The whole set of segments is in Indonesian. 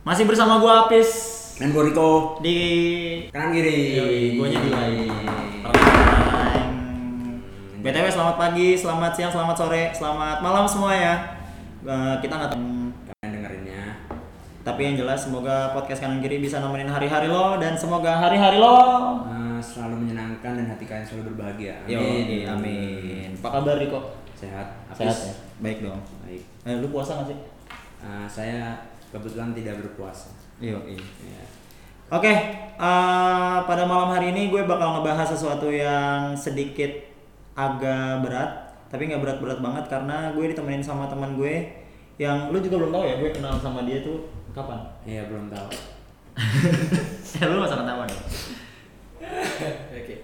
Masih bersama gua Apis Dan gue Riko di kanan kiri. Yoi, guanya di lain. BTW selamat pagi, selamat siang, selamat sore, selamat malam semua ya. Kita nggak tahu, Kalian dengerinnya. tapi yang jelas semoga podcast kanan kiri bisa nemenin hari-hari lo dan semoga hari-hari lo. eh, selalu menyenangkan dan hati kalian selalu berbahagia. Yoi, amin. Apa kabar Riko? Sehat. Sehat Apis? ya? Baik dong. Baik. Eh, lu puasa nggak sih? Eh, saya kebetulan tidak berpuasa. Iya. Ya. Oke, eh, pada malam hari ini gue bakal ngebahas sesuatu yang sedikit agak berat, tapi nggak berat-berat banget karena gue ditemenin sama teman gue yang lu juga belum tahu ya, gue kenal sama dia tuh kapan? Iya belum tahu. ya lu usah ketawa deh. Oke.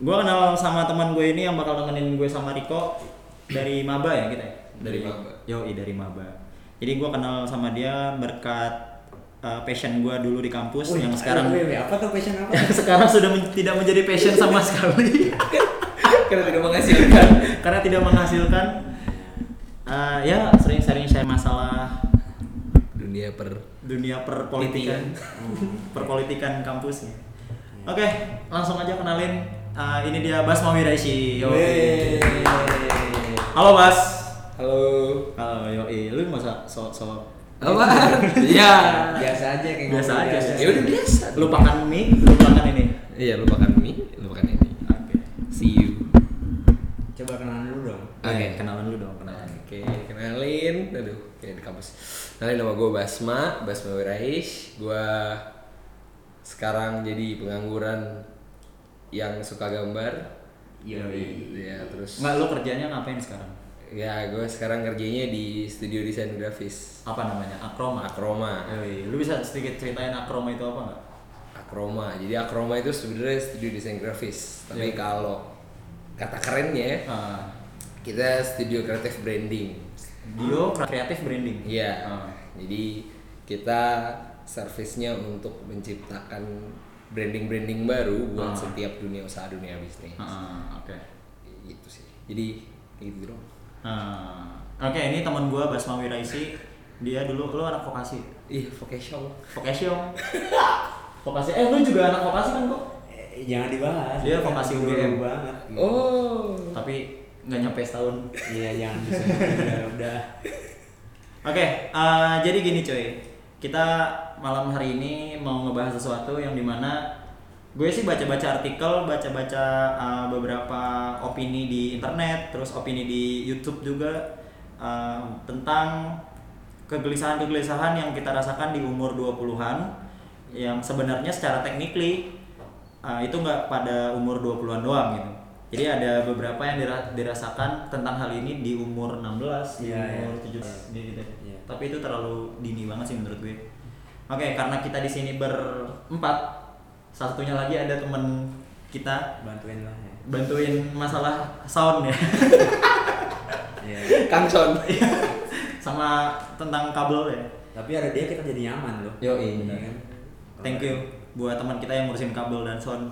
Gue kenal sama teman gue ini yang bakal nemenin gue sama Riko dari Maba ya kita ya? Dari Maba. Yoi dari Maba. Jadi gue kenal sama dia berkat uh, passion gue dulu di kampus yang sekarang Wih, wih, apa tuh passion apa? yang sekarang sudah men- tidak menjadi passion sama sekali Karena tidak menghasilkan. karena tidak menghasilkan Eh, ya sering-sering share masalah Dunia per dunia perpolitikan perpolitikan kampusnya oke langsung aja kenalin Eh, ini dia Bas Mawiraishi. Wih. halo Bas Halo. halo yoi lu masa so so Apa? Iya. Biasa aja kayak Biasa aja. Ya udah biasa. lupakan mie lupakan ini Iya, lupakan ini, lupakan ini. oke See you. Coba kenalan dulu dong. Oke. Eh, kenalan dulu dong kenalan Oke, kenalin. Aduh, kayak di kampus. Kenalin nama gue Basma, Basma Wiraish. Gue sekarang jadi pengangguran yang suka gambar. Yoi. Ya, terus nggak lu kerjanya ngapain sekarang ya gue sekarang kerjanya di studio desain grafis apa namanya akroma Akroma. Yoi, lu bisa sedikit ceritain akroma itu apa nggak? Akroma. Jadi Akroma itu sebenarnya studio desain grafis. Tapi Iya. kalau kata kerennya Ah, kita studio kreatif branding. Dio kreatif branding. Iya. Ah. Jadi kita servisnya untuk menciptakan branding-branding baru buat Ah. setiap dunia usaha dunia bisnis. Ah, oke. Gitu sih. Jadi gitu dong. Ah, oke ini teman gua Basma Wiraisi. Dia dulu lu anak vokasi. Ih, vocational. Vokasi om. vokasi. Eh lu juga anak vokasi kan kok? Eh, jangan dibahas. Dia vokasi UGM. banget. Oh. Tapi nggak nyampe setahun. Iya jangan disebut udah, udah. Oke, eh, jadi gini coy, kita malam hari ini mau ngebahas sesuatu yang di mana gue sih baca-baca artikel, baca-baca eh, beberapa opini di internet, terus opini di YouTube juga eh, tentang kegelisahan-kegelisahan yang kita rasakan di umur 20-an yang sebenarnya secara technically eh, itu nggak pada umur 20-an doang gitu. Jadi ada beberapa yang dira- dirasakan tentang hal ini di umur 16, di Iya, umur iya. 17 gitu. Iya. Tapi itu terlalu dini banget sih menurut gue. Oke, karena kita di sini berempat, salah satunya lagi ada temen kita Bantuin lah ya. bantuin masalah sound ya, Iya. Kangson. sama tentang kabel ya. Tapi ada dia kita jadi nyaman loh. Yoi, Iya kan? Thank you buat teman kita yang ngurusin kabel dan sound.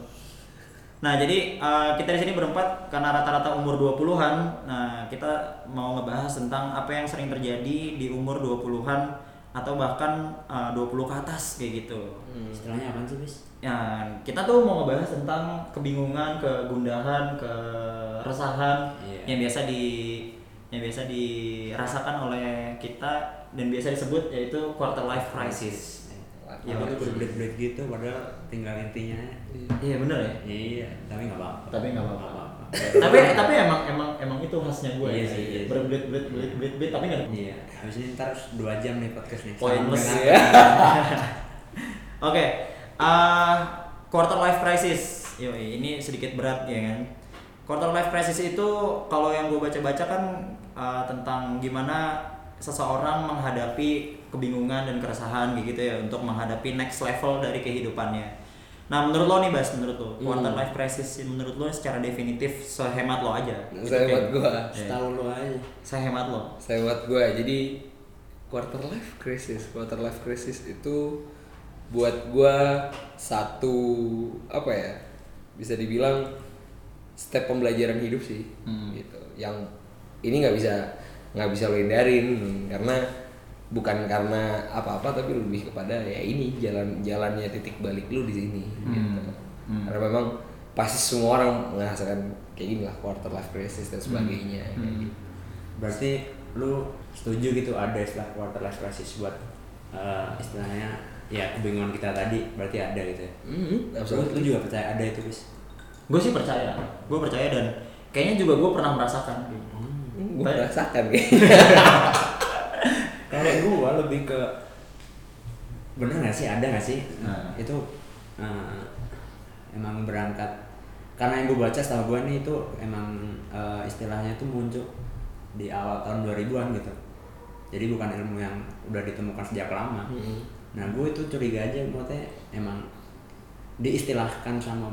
Nah, jadi uh, kita di sini berempat karena rata-rata umur 20-an. Nah, kita mau ngebahas tentang apa yang sering terjadi di umur 20-an atau bahkan uh, 20 ke atas kayak gitu. Istilahnya apa sih bis? Ya, kita tuh mau ngebahas tentang kebingungan, kegundahan, keresahan Iya. yang biasa di yang biasa dirasakan oleh kita dan biasa disebut yaitu quarter life crisis. Ya itu berbelit-belit gitu padahal tinggal intinya. Iya bener ya. Iya, tapi nggak apa-apa. Tapi nggak apa-apa. tapi tapi emang emang emang itu khasnya gue Iya ya. sih, iya berbelit belit belit belit belit tapi nggak Iya, habis ini ntar dua jam nih podcast nih. Pointless. Ya. Oke, uh, quarter life crisis. Yo, ini sedikit berat ya kan. Quarter life crisis itu kalau yang gue baca-baca kan uh, tentang gimana seseorang menghadapi kebingungan dan keresahan gitu ya untuk menghadapi next level dari kehidupannya. Nah, menurut lo nih Bas, menurut lo quarter Hmm. life crisis menurut lo secara definitif sehemat lo aja. Gitu, Saya buat Ken. gua. Iya. Tahu lo aja. Sehemat lo. Saya buat gue jadi quarter life crisis. Quarter life crisis itu buat gue satu apa ya bisa dibilang step pembelajaran hidup sih Hmm. gitu. Yang ini nggak bisa nggak bisa lo hindarin karena bukan karena apa-apa tapi lebih kepada ya ini jalan jalannya titik balik lu di sini Hmm. gitu. Hmm. karena memang pasti semua orang merasakan kayak gini lah quarter life crisis dan sebagainya kayak Hmm. gitu. Berarti lu setuju gitu ada istilah quarter life crisis buat eh, istilahnya ya kebingungan kita tadi berarti ada gitu ya. Lu, absolutely. lu juga percaya ada itu bis? gue sih percaya gue percaya dan kayaknya juga gue pernah merasakan gue Baik. merasakan Kalau gua lebih ke bener nggak sih? Ada nggak sih? Nah. itu eh, emang berangkat. Karena yang gue baca setahu gue nih itu emang eh, istilahnya itu muncul di awal tahun 2000-an gitu. Jadi bukan ilmu yang udah ditemukan sejak lama. Mhm. nah gue itu curiga aja maksudnya emang diistilahkan sama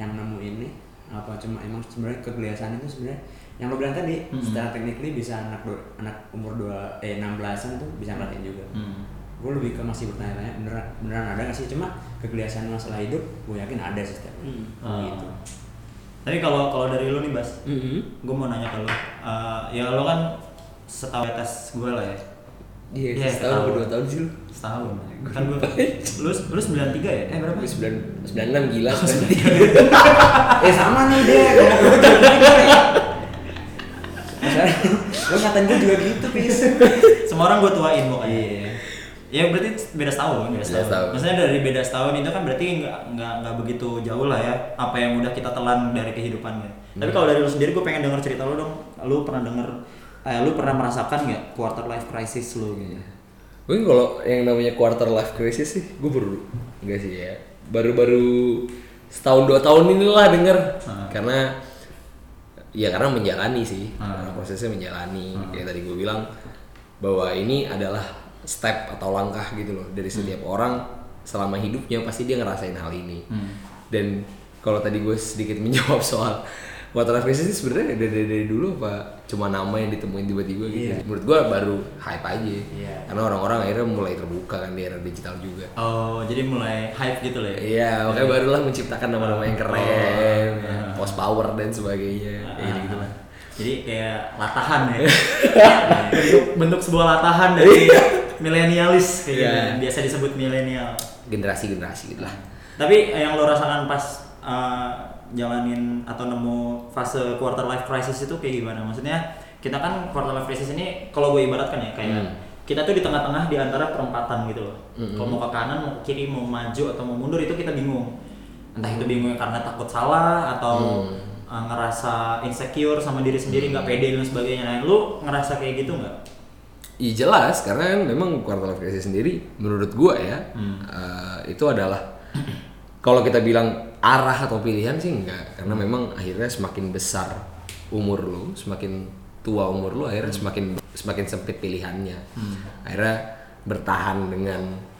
yang nemu ini apa cuma emang sebenarnya kegelisahan itu sebenarnya yang lo bilang tadi Mhm. secara technically bisa anak do- anak umur dua eh 16-an tuh bisa ngelakuin juga Hmm. gue lebih ke masih bertanya-tanya beneran beneran ada gak sih cuma kegelisahan masalah hidup gue yakin ada sih setiap. Ah. gitu Tapi kalau kalau dari lu nih Bas, Mhm. gue mau nanya ke lu. Eh, ya lu kan setahun di atas gue lah ya. Iya, Iya, setahun setahun. atau dua tahun sih lu. Setahun. Kan gue lu lu 93 ya? Eh berapa? Lu sembilan sembilan enam gila. eh sama nih dia lo ngatain gue juga gitu pis Semua orang gue tuain pokoknya. iya Ya berarti beda setahun, beda setahun. setahun. Maksudnya dari beda setahun itu kan berarti nggak nggak nggak begitu jauh lah ya apa yang udah kita telan dari kehidupannya. Tapi kalau dari lu sendiri gue pengen denger cerita lu dong. Lu pernah denger eh, lu pernah merasakan nggak quarter life crisis lu gitu? Mungkin kalau yang namanya quarter life crisis sih, gue baru enggak sih ya. Baru-baru setahun dua tahun inilah denger Ah. karena ya karena menjalani sih, Ah. karena prosesnya menjalani. Kayak tadi gue bilang bahwa ini adalah step atau langkah gitu loh dari setiap orang selama hidupnya pasti dia ngerasain hal ini. Hmm. Dan kalau tadi gue sedikit menjawab soal Water Life Crisis ini sebenarnya dari, dari, dari dulu apa cuma nama yang ditemuin tiba-tiba gitu. Iya. Menurut gue baru hype aja. Iya. Karena orang-orang akhirnya mulai terbuka kan di era digital juga. Oh, jadi mulai hype gitu lah ya? Iya, makanya barulah menciptakan nama-nama yang keren, Oh. ya, post power dan sebagainya, kayak Ah. gitu lah. Jadi kayak latahan ya. bentuk, bentuk sebuah latahan dari milenialis kayak Iya. gitu. Biasa disebut milenial. Generasi-generasi gitu lah. Tapi yang lo rasakan pas uh, jalanin atau nemu fase quarter life crisis itu kayak gimana? Maksudnya kita kan quarter life crisis ini kalau gue ibaratkan ya kayak Hmm. kita tuh di tengah-tengah di antara perempatan gitu loh. Hmm. Kalau mau ke kanan, mau ke kiri, mau maju atau mau mundur itu kita bingung. Entah itu bingung karena takut salah atau Hmm. uh, ngerasa insecure sama diri sendiri nggak pede dan sebagainya. Nah, lu ngerasa kayak gitu nggak? Iya jelas, karena kan memang quarter life crisis sendiri menurut gua ya Hmm. eh, itu adalah kalau kita bilang arah atau pilihan sih enggak, karena memang akhirnya semakin besar umur lu, semakin tua umur lu akhirnya semakin semakin sempit pilihannya. Akhirnya bertahan dengan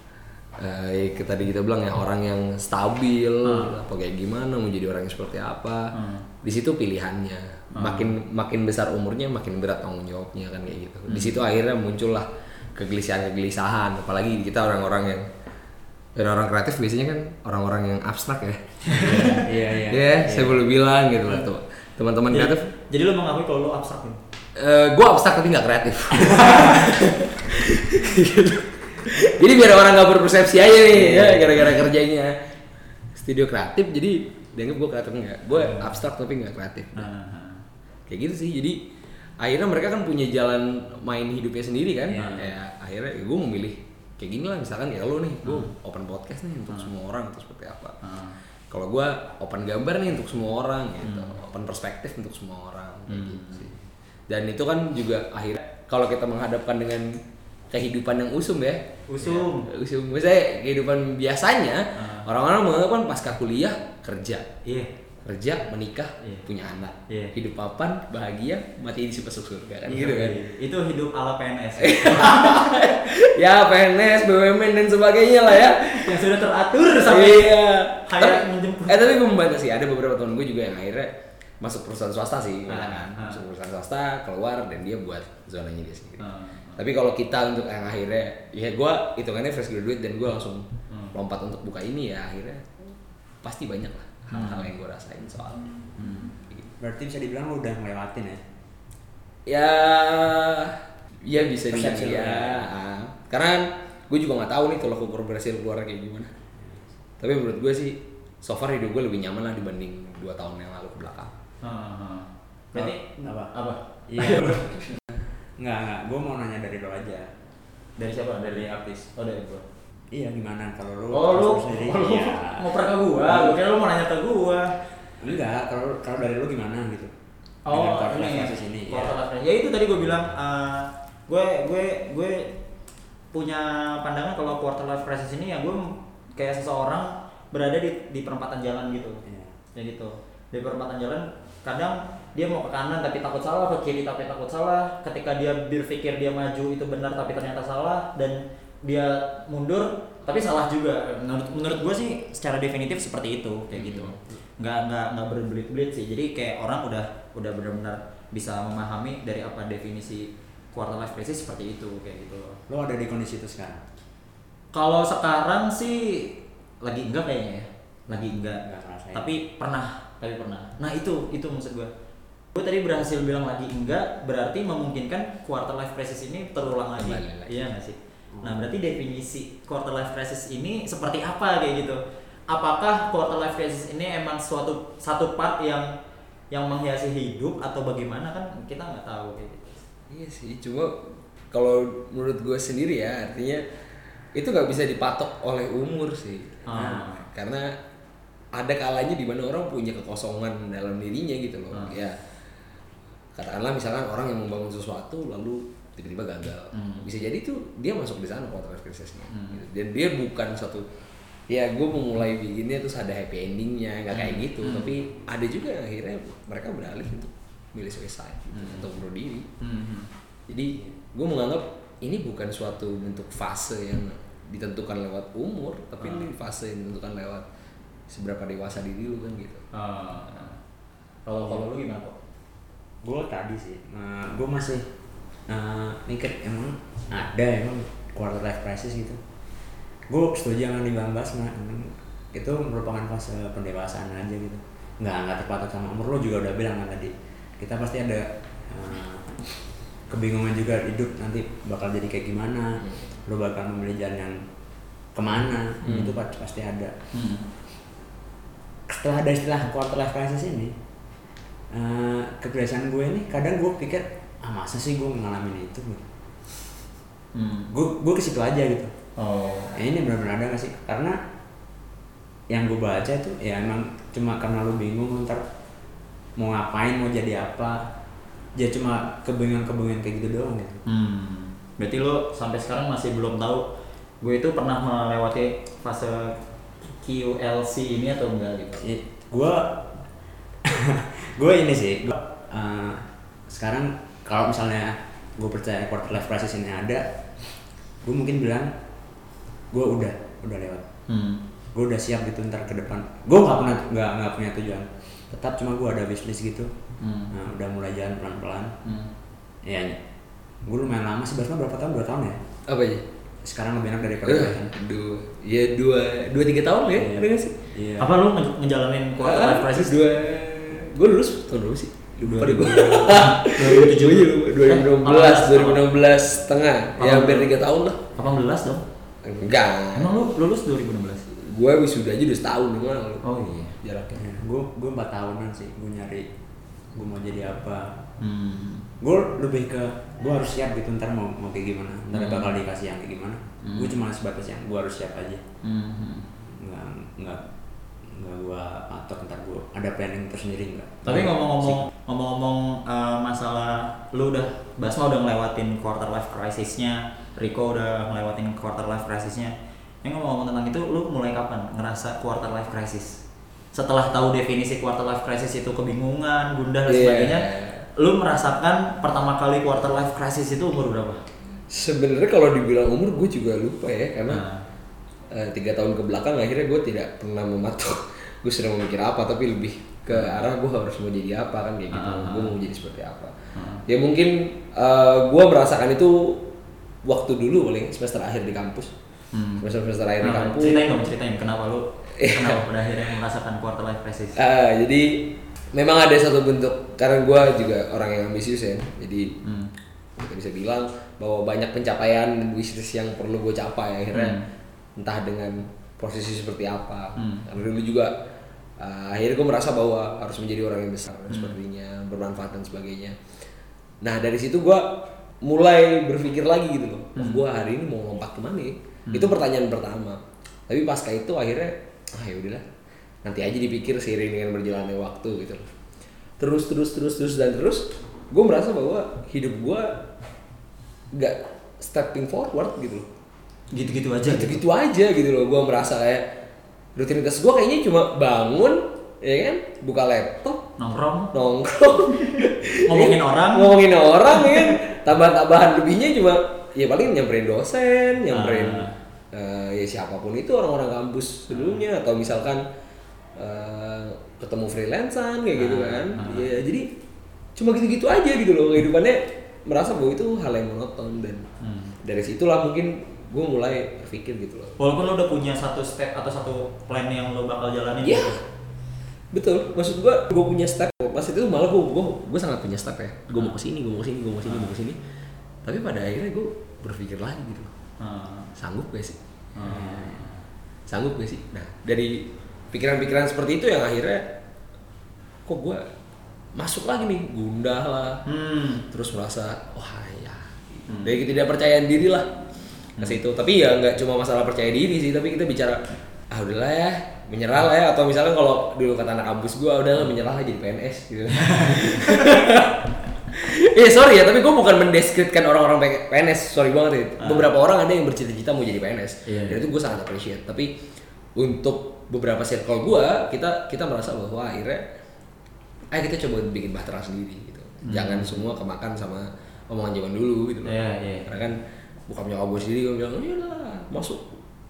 eh kayak tadi kita bilang ya orang yang stabil apa kayak gimana mau jadi orang yang seperti apa. Hmm. Di situ pilihannya. Makin makin besar umurnya makin berat tanggung jawabnya kan kayak gitu. Di situ akhirnya muncullah kegelisahan-kegelisahan apalagi kita orang-orang yang dan orang kreatif biasanya kan orang-orang yang abstrak ya. iya iya Ya, saya boleh bilang gitu lah tuh. Teman-teman kreatif jadi lu mengakui kalau lu abstrak gitu? Eh, gue abstrak tapi nggak kreatif. jadi biar orang nggak berpersepsi aja nih ya gara-gara kerjanya studio kreatif jadi dianggap gue kreatif nggak. Gue abstrak tapi nggak kreatif. Nah, Kayak gitu sih. Jadi akhirnya mereka kan punya jalan main hidupnya sendiri kan. Iya. Ya, akhirnya gue memilih kayak gini lah misalkan ya lo nih gue open podcast nih untuk semua orang atau seperti apa. Ah. Kalau gue open gambar nih untuk semua orang gitu, open perspektif untuk semua orang kayak Hmm. gitu sih. Dan itu kan juga akhirnya kalau kita menghadapkan dengan kehidupan yang usum ya, Usum. ya, usum, misalnya kehidupan biasanya Ah. orang-orang menganggap kan pasca kuliah kerja, Iya. Kerja menikah Iya. punya anak, Iya. hidup papan bahagia mati di masuk surga kan gitu kan. Itu hidup ala PNS. ya PNS, BUMN dan sebagainya lah ya. yang sudah teratur sampai iya. kayak Tapi- menjemput. eh tapi sih ada beberapa temen gue juga yang akhirnya masuk perusahaan swasta sih Ah, kan ah. masuk perusahaan swasta keluar dan dia buat zonanya dia sendiri Ah. tapi kalau kita untuk yang akhirnya ya gue hitungannya fresh graduate dan gue langsung Hmm. lompat untuk buka ini ya akhirnya pasti banyak lah hal-hal yang gue rasain soal Hmm. berarti bisa dibilang lu udah ngelewatin ya ya Iya bisa dibilang ya. ya. Karena gue juga nggak tahu nih kalau ukur berhasil keluar kayak gimana. Tapi menurut gue sih so far hidup gue lebih nyaman lah dibanding dua tahun yang lalu ke belakang. Heeh. Berarti Apa? Apa? Iya. Enggak, enggak. Gue mau nanya dari lo aja. Dari siapa? Dari artis. Oh dari gua. Iya gimana kalau lu Oh lu, sendiri? oh, lu Iya. ngoper ke gua, gua kira lu mau nanya ke gua. Enggak, kalau kalau dari lu gimana gitu? Oh, ini ya. crisis ini. ya. Ya itu tadi gue bilang, eh, gue gue gue punya pandangan kalau quarter life crisis ini ya gue kayak seseorang berada di di perempatan jalan gitu. Iya. Ya gitu. Di perempatan jalan kadang dia mau ke kanan tapi takut salah, ke kiri tapi takut salah. Ketika dia berpikir dia maju itu benar tapi ternyata salah dan dia mundur tapi salah juga. Menurut menurut gue sih secara definitif seperti itu kayak gitu. Nggak nggak nggak berbelit-belit sih. Jadi kayak orang udah udah benar-benar bisa memahami dari apa definisi quarter life crisis seperti itu kayak gitu. Lo ada di kondisi itu sekarang? Kalau sekarang sih lagi enggak kayaknya ya. Lagi enggak. Enggak ngerasain. Tapi pernah, tapi pernah. Nah, itu itu maksud gua. Gue tadi berhasil bilang lagi enggak, berarti memungkinkan quarter life crisis ini terulang lagi. Iya nggak sih? Nah, berarti definisi quarter life crisis ini seperti apa kayak gitu? Apakah quarter life crisis ini emang suatu satu part yang yang menghiasi hidup atau bagaimana kan kita nggak tahu kayak gitu. Iya sih, cuma kalau menurut gue sendiri ya artinya itu nggak bisa dipatok oleh umur sih. Ah. Nah, karena ada kalanya di mana orang punya kekosongan dalam dirinya gitu loh. Ah. Ya katakanlah misalkan orang yang membangun sesuatu lalu tiba-tiba gagal. Hmm. Bisa jadi tuh dia masuk di sana quarter life crisisnya. Hmm. Gitu. Dan dia bukan suatu ya gue memulai bikinnya terus ada happy endingnya nggak kayak Hmm. gitu Hmm. tapi ada juga yang akhirnya mereka beralih untuk milih suicide gitu, Hmm. atau bunuh diri Hmm. jadi gue menganggap ini bukan suatu bentuk fase yang ditentukan lewat umur, tapi Ah. ini fase yang ditentukan lewat seberapa dewasa diri lu kan gitu. Ah. Kalau kalau lu gimana kok? Gue tadi sih, nah, gue masih uh, mikir emang ada emang quarter life crisis gitu. Gue setuju dengan dibahas nah, emang itu merupakan fase pendewasaan aja gitu. Nggak nggak terpatok sama umur lo juga udah bilang kan tadi. Kita pasti ada uh, kebingungan juga hidup nanti bakal jadi kayak gimana. Lo bakal memilih jalan yang ke mana Hmm. itu pasti ada. Hmm. setelah ada istilah quarter life crisis ini eh, kebiasaan gue ini kadang gue pikir ah masa sih gue ngalamin itu Hmm. gue gue ke situ aja gitu Oh. ya ini benar-benar ada gak sih karena yang gue baca tuh ya emang cuma karena lu bingung ntar mau ngapain mau jadi apa ya cuma kebingungan-kebingungan kayak gitu doang gitu Hmm. Berarti lo sampai sekarang masih belum tahu gue itu pernah melewati fase QLC ini atau enggak gitu? Ya, gue gue ini sih gua, eh, sekarang kalau misalnya gue percaya quarter life crisis ini ada gue mungkin bilang gue udah udah lewat Hmm. gue udah siap gitu ntar ke depan gue nggak pernah nggak nggak punya tujuan tetap cuma gue ada wishlist gitu Hmm. nah, udah mulai jalan pelan pelan Hmm. ya gue lumayan lama sih Basma berapa tahun dua tahun ya Apa aja? sekarang lebih enak dari Eh, kerjaan dua, ya dua, dua tiga tahun ya, Iya. ada nggak sih? iya Apa lu nge- ngejalanin quarter life crisis? Dua, gue lulus tahun dulu sih. Gue. 2007. Iya, 2016, Eh, 2016 setengah, ya hampir tiga tahun lah. 18 dong. Enggak. Emang lu lulus 2016? Gue wisuda aja udah setahun yang lalu. Oh iya. Jaraknya. gue gue empat tahunan sih gue nyari gue mau jadi apa Hmm. gue lebih ke gue harus siap gitu ntar mau mau kayak gimana ntar Hmm. bakal dikasih yang kayak gimana Hmm. gue cuma sebatas yang gue harus siap aja Hmm. nggak nggak nggak gue patok ntar gue ada planning tersendiri nggak Tapi ngomong-ngomong ngomong-ngomong eh, masalah lu udah Basma udah ngelewatin quarter life crisisnya, Rico udah ngelewatin quarter life crisisnya. Yang ngomong-ngomong tentang itu, lu mulai kapan ngerasa quarter life crisis? Setelah tahu definisi quarter life crisis itu kebingungan, gundah dan Iya. sebagainya, lu merasakan pertama kali quarter life crisis itu umur berapa? Sebenarnya kalau dibilang umur gue juga lupa ya karena Nah. eh, tiga tahun ke belakang akhirnya gue tidak pernah mematok gue sedang memikir apa tapi lebih ke arah gue harus mau jadi apa kan kayak gitu Ah. gue mau jadi seperti apa Ah. ya mungkin eh, gue merasakan itu waktu dulu paling semester akhir di kampus Hmm. semester semester akhir di Nah, kampus ceritain dong, ceritain kenapa lu kenapa pada akhirnya merasakan quarter life crisis? Ah, jadi memang ada satu bentuk karena gue juga orang yang ambisius ya jadi Hmm. kita bisa bilang bahwa banyak pencapaian dan wishlist yang perlu gue capai akhirnya entah dengan posisi seperti apa Hmm. karena dulu juga uh, akhirnya gue merasa bahwa harus menjadi orang yang besar dan sepertinya bermanfaat dan sebagainya. Nah dari situ gue mulai berpikir lagi gitu loh. Oh, gue hari ini mau lompat ke mana ya? itu pertanyaan pertama. Tapi pasca itu akhirnya ah ya udahlah. Nanti aja dipikir seiring dengan berjalannya waktu gitu loh. Terus terus terus terus dan terus gue merasa bahwa hidup gue nggak stepping forward gitu loh. Gitu-gitu aja gitu. gitu-gitu aja gitu loh. Gue merasa kayak rutinitas gue kayaknya cuma bangun ya kan? Buka laptop. Nongkrong, nongkrong. Ngomongin orang. ngomongin orang ya kan? Tambahan-tambahan lebihnya cuma ya paling nyamperin dosen nyamperin Ah. eh, ya siapa pun itu orang-orang kampus sebelumnya. Atau misalkan eh, ketemu freelancer kayak gitu Ah, kan. Ah. ya jadi cuma gitu-gitu aja gitu loh. Kehidupannya merasa bahwa itu hal yang monoton dan Hmm. dari situlah mungkin gue mulai berpikir gitu loh Walaupun lo udah punya satu step atau satu plan yang lo bakal jalanin Iya. gitu. betul maksud gua gue punya step pas itu malah gue gue gue sangat punya step ya gue mau ke sini gue mau ke sini gue mau ke sini gue mau ke sini tapi pada akhirnya gue berpikir lagi gitu Hmm. sanggup gak sih Hmm. sanggup gak sih nah dari pikiran-pikiran seperti itu yang akhirnya kok gue masuk lagi nih gundah lah Hmm. terus merasa wah ya Hmm. dari ketidakpercayaan diri lah ke situ tapi ya nggak cuma masalah percaya diri sih tapi kita bicara ah udahlah ya menyerah lah ya atau misalnya kalau dulu kata anak kampus gue udahlah menyerah lah jadi PNS gitu Iya sorry ya, tapi gue bukan mendeskripsikan orang-orang PNS, sorry banget ya. Beberapa orang ada yang bercita-cita mau jadi PNS, Iya. dan itu gue sangat appreciate. Tapi untuk beberapa circle gue, kita kita merasa bahwa akhirnya, ayo kita coba bikin bahtera sendiri gitu. Jangan semua kemakan sama omongan zaman dulu gitu loh. Iya, iya. Karena kan bukan nyokap gue sendiri gue bilang, iya lah masuk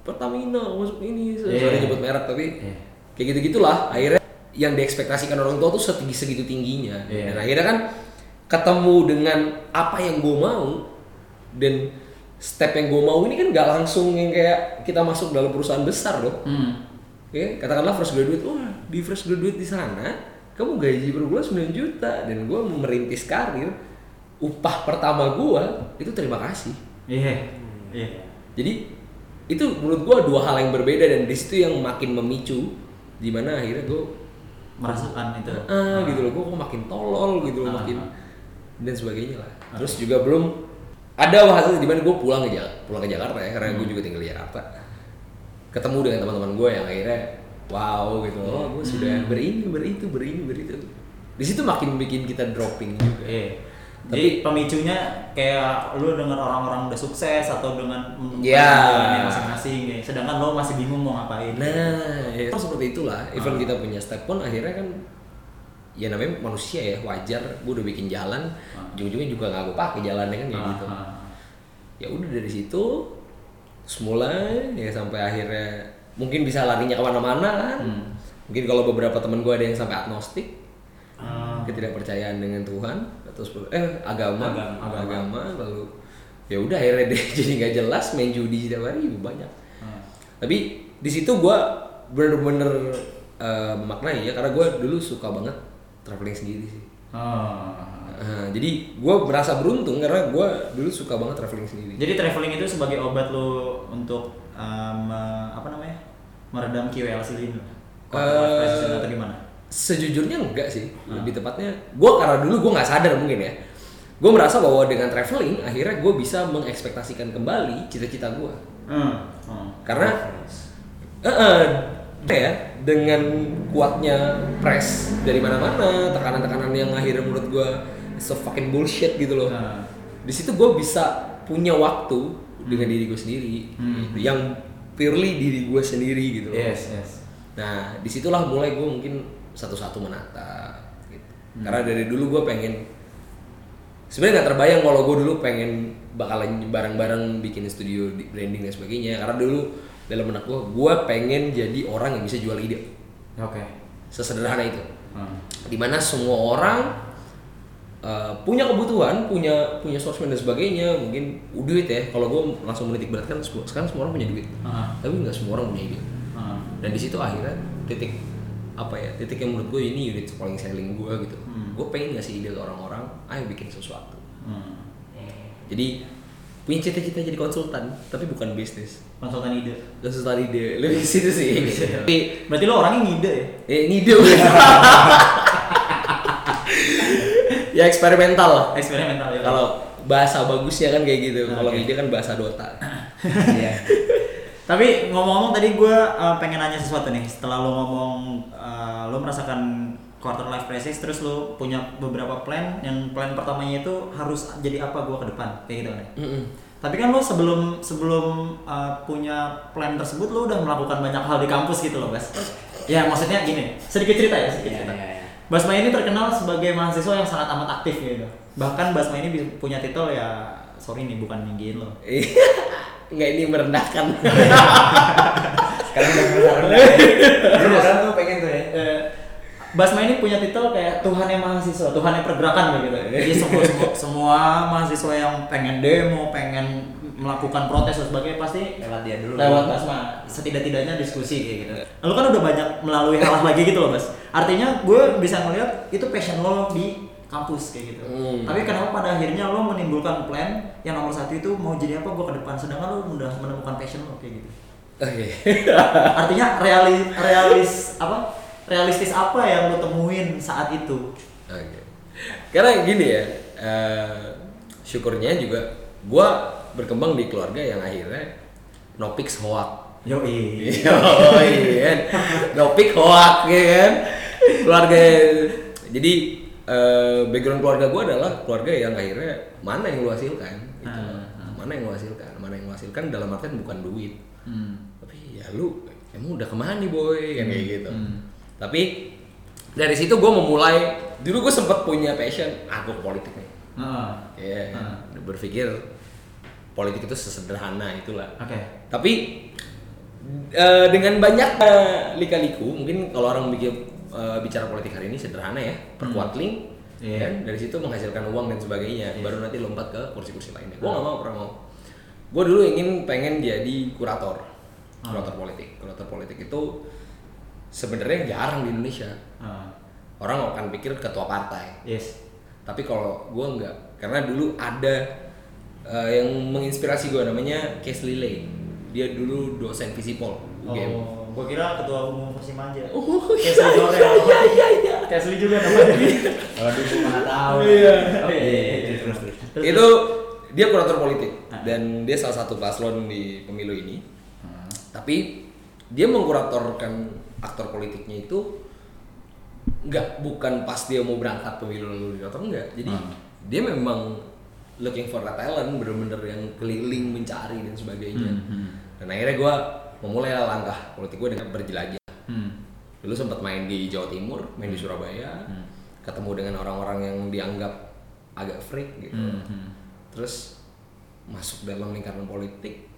Pertamina, masuk ini, sorry nyebut merek tapi Iya. kayak gitu gitulah. Akhirnya yang diekspektasikan orang tua tuh setinggi segitu tingginya. Iya. Dan akhirnya kan ketemu dengan apa yang gue mau dan step yang gue mau ini kan gak langsung yang kayak kita masuk dalam perusahaan besar loh. Hmm. Ya, katakanlah fresh graduate, wah di fresh graduate di sana kamu gaji per bulan 9 juta dan gue merintis karir upah pertama gue itu terima kasih. Iya. Iya. Jadi itu menurut gue dua hal yang berbeda dan di situ yang makin memicu di mana akhirnya gue Merasakan itu. ah gitu loh. Gue kok makin tolol gitu loh Ah. makin dan sebagainya lah. Terus juga belum ada hasil di mana gue pulang ke Jak- pulang ke Jakarta ya karena gue juga tinggal di Jakarta. Ketemu dengan teman-teman gue yang akhirnya wow gitu oh gue sudah berini beritu berini beritu di situ makin bikin kita dropping juga Tapi- Jadi pemicunya kayak lu dengan orang-orang udah sukses atau dengan menemukan Iya. masing-masing ya. Sedangkan lo masih bingung mau ngapain. Nah, ya, seperti itulah. Even Ah. kita punya step pun akhirnya kan ya namanya manusia ya wajar. Gue udah bikin jalan, Ah. ujung-ujungnya juga nggak gue pakai jalannya kan kayak Ah, gitu. Ya udah dari situ semula ya sampai akhirnya mungkin bisa larinya ke mana-mana kan. Hmm. Mungkin kalau beberapa teman gue ada yang sampai agnostik, ketidakpercayaan dengan Tuhan atau seperti- eh agama, Agama, agama, lalu ya udah akhirnya dia jadi nggak jelas main judi setiap hari juga banyak Ah. tapi di situ gue bener-bener eh, memaknai ya karena gue dulu suka banget traveling sendiri sih Ah. Eh, jadi gue merasa beruntung karena gue dulu suka banget traveling sendiri Jadi traveling itu sebagai obat lo untuk um, apa namanya? meredam QLC ini. Eh, atau gimana? Sejujurnya enggak sih Hmm. lebih tepatnya gue karena dulu gue nggak sadar mungkin ya gue merasa bahwa dengan traveling akhirnya gue bisa mengekspektasikan kembali cita-cita gue Hmm. Hmm. Karena- Eh, eh, apa ya dengan kuatnya press dari mana-mana tekanan-tekanan yang akhirnya menurut gue so fucking bullshit gitu loh Nah. di situ gue bisa punya waktu dengan diri gue sendiri Hmm. gitu. yang purely diri gue sendiri gitu loh. Yes, yes. nah di situlah mulai gue mungkin satu-satu menata gitu. Hmm. karena dari dulu gue pengen sebenarnya nggak terbayang kalau gue dulu pengen bakalan bareng-bareng bikin studio di- branding dan sebagainya karena dulu dalam benak gue gue pengen jadi orang yang bisa jual ide Oke. sesederhana itu Hmm. di mana semua orang uh, punya kebutuhan punya punya sosmed dan sebagainya mungkin duit ya kalau gue langsung menitik beratkan sekarang semua orang punya duit Ah. tapi nggak semua orang punya ide Ah. dan di situ akhirnya titik apa ya titik yang menurut gue ini unit paling selling gue gitu. Hmm. gue pengen ngasih ide ke orang-orang ayo bikin sesuatu. Hmm. jadi punya cita-cita jadi konsultan tapi bukan bisnis. Konsultan ide. Konsultan ide. Lebih situ sih. Tapi berarti lo orangnya ngide ya? Eh ngide. Ya eksperimental. Lah eksperimental ya. Kalau bahasa bagusnya kan kayak gitu. Kalau Oke. ngide kan bahasa Dota. Iya. Tapi ngomong-ngomong tadi gue pengen nanya sesuatu nih. Setelah lo ngomong uh, lo merasakan quarter life crisis, terus lo punya beberapa plan. Yang plan pertamanya itu harus jadi apa gue ke depan, kayak gitu kan? ya? Mm-mm. Tapi kan lo sebelum sebelum uh, punya plan tersebut lo udah melakukan banyak hal di kampus gitu loh, Bas. Ya maksudnya gini, sedikit cerita ya, sedikit Iya, cerita. iya, iya. Basma ini terkenal sebagai mahasiswa yang sangat amat aktif gitu. Bahkan Basma ini punya titel ya, sorry nih bukan ninggiin lo. nggak ini merendahkan Sekarang udah besar Lu orang tuh pengen tuh ya. Eh, Basma ini punya titel kayak Tuhan yang mahasiswa, Tuhan yang pergerakan begitu. Jadi semua, semua, semua mahasiswa yang pengen demo, pengen melakukan protes dan sebagainya pasti Lewat dia dulu. lewat Basma. Setidak-tidaknya diskusi kayak gitu. Lalu kan udah banyak melalui hal lagi gitu loh, Bas. Artinya gue bisa ngeliat itu passion lo di kampus kayak gitu. Hmm. Tapi kenapa pada akhirnya lo menimbulkan plan yang nomor satu itu mau jadi apa gue ke depan, sedangkan lo udah menemukan passion lo kayak gitu. oke Artinya realis, realis apa? Realistis apa yang lo temuin saat itu? Oke. Karena gini ya, eh, syukurnya juga gua berkembang di keluarga yang akhirnya no pics hoak. Yo Iya, kan. No pic hoak ya kan. Keluarga jadi eh, background keluarga gua adalah keluarga yang akhirnya mana yang lu hasilkan gitu. Ah, Mana yang lu hasilkan, mana yang lu hasilkan dalam artian bukan duit. Hmm. Tapi ya lu emang udah ke mana nih boy kan kayak gitu. Hmm. Tapi dari situ gue memulai dulu gue sempat punya passion ah gue politik nih Heeh. ya Ah. berpikir politik itu sesederhana itulah Oke. tapi eh, dengan banyak eh, lika-liku mungkin kalau orang bikin eh, bicara politik hari ini sederhana ya perkuat link Iya. kan dari situ menghasilkan uang dan sebagainya Iya. baru nanti lompat ke kursi-kursi lainnya gue nggak mau pernah mau gue dulu ingin pengen jadi kurator Ah. kurator politik kurator politik itu sebenarnya jarang di Indonesia Ah. orang akan pikir ketua partai Yes. tapi kalau gue enggak karena dulu ada eh, yang menginspirasi gue namanya Kesley Lane dia dulu dosen visipol UGM Oh, gua kira ketua umum Persimanja. Oh, Kesli Jorel. iya iya iya Kesli juga namanya. Kalau dulu mana tahu. Iya. Oh, iya, iya, iya. Terus terus. Terus, itu dia kurator politik Ah. dan dia salah satu paslon di pemilu ini Hmm. tapi dia mengkuratorkan aktor politiknya itu nggak bukan pas dia mau berangkat pemilu lalu dia atau enggak jadi Hmm. dia memang looking for a talent bener-bener yang keliling mencari dan sebagainya Hmm, hmm. dan akhirnya gue memulai langkah politik gue dengan berjelajah Hmm. dulu sempat main di Jawa Timur main di Surabaya Hmm. ketemu dengan orang-orang yang dianggap agak freak gitu Hmm, hmm. terus masuk dalam lingkaran politik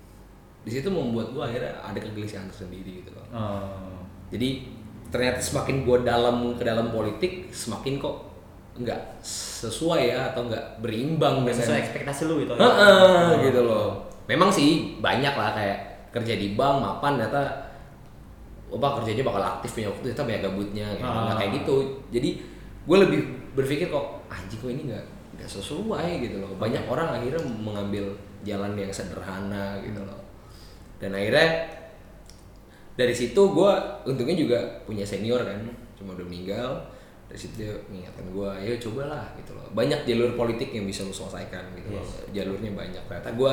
di situ membuat gue akhirnya ada kegelisahan tersendiri gitu loh Oh. jadi ternyata semakin gue dalam ke dalam politik semakin kok nggak sesuai ya atau nggak berimbang dengan sesuai ekspektasi lu gitu. Heeh, gitu loh memang sih banyak lah kayak kerja di bank mapan ternyata apa kerjanya bakal aktif punya waktu ternyata banyak gabutnya gitu. Ah. Nggak kayak gitu. Jadi gue lebih berpikir kok anjing kok ini nggak nggak sesuai gitu loh. Banyak orang akhirnya mengambil jalan yang sederhana gitu loh. Dan akhirnya dari situ gue untungnya juga punya senior kan cuma udah meninggal dari situ dia mengingatkan gue ayo cobalah gitu loh. Banyak jalur politik yang bisa lu selesaikan gitu loh. Jalurnya banyak. Ternyata gue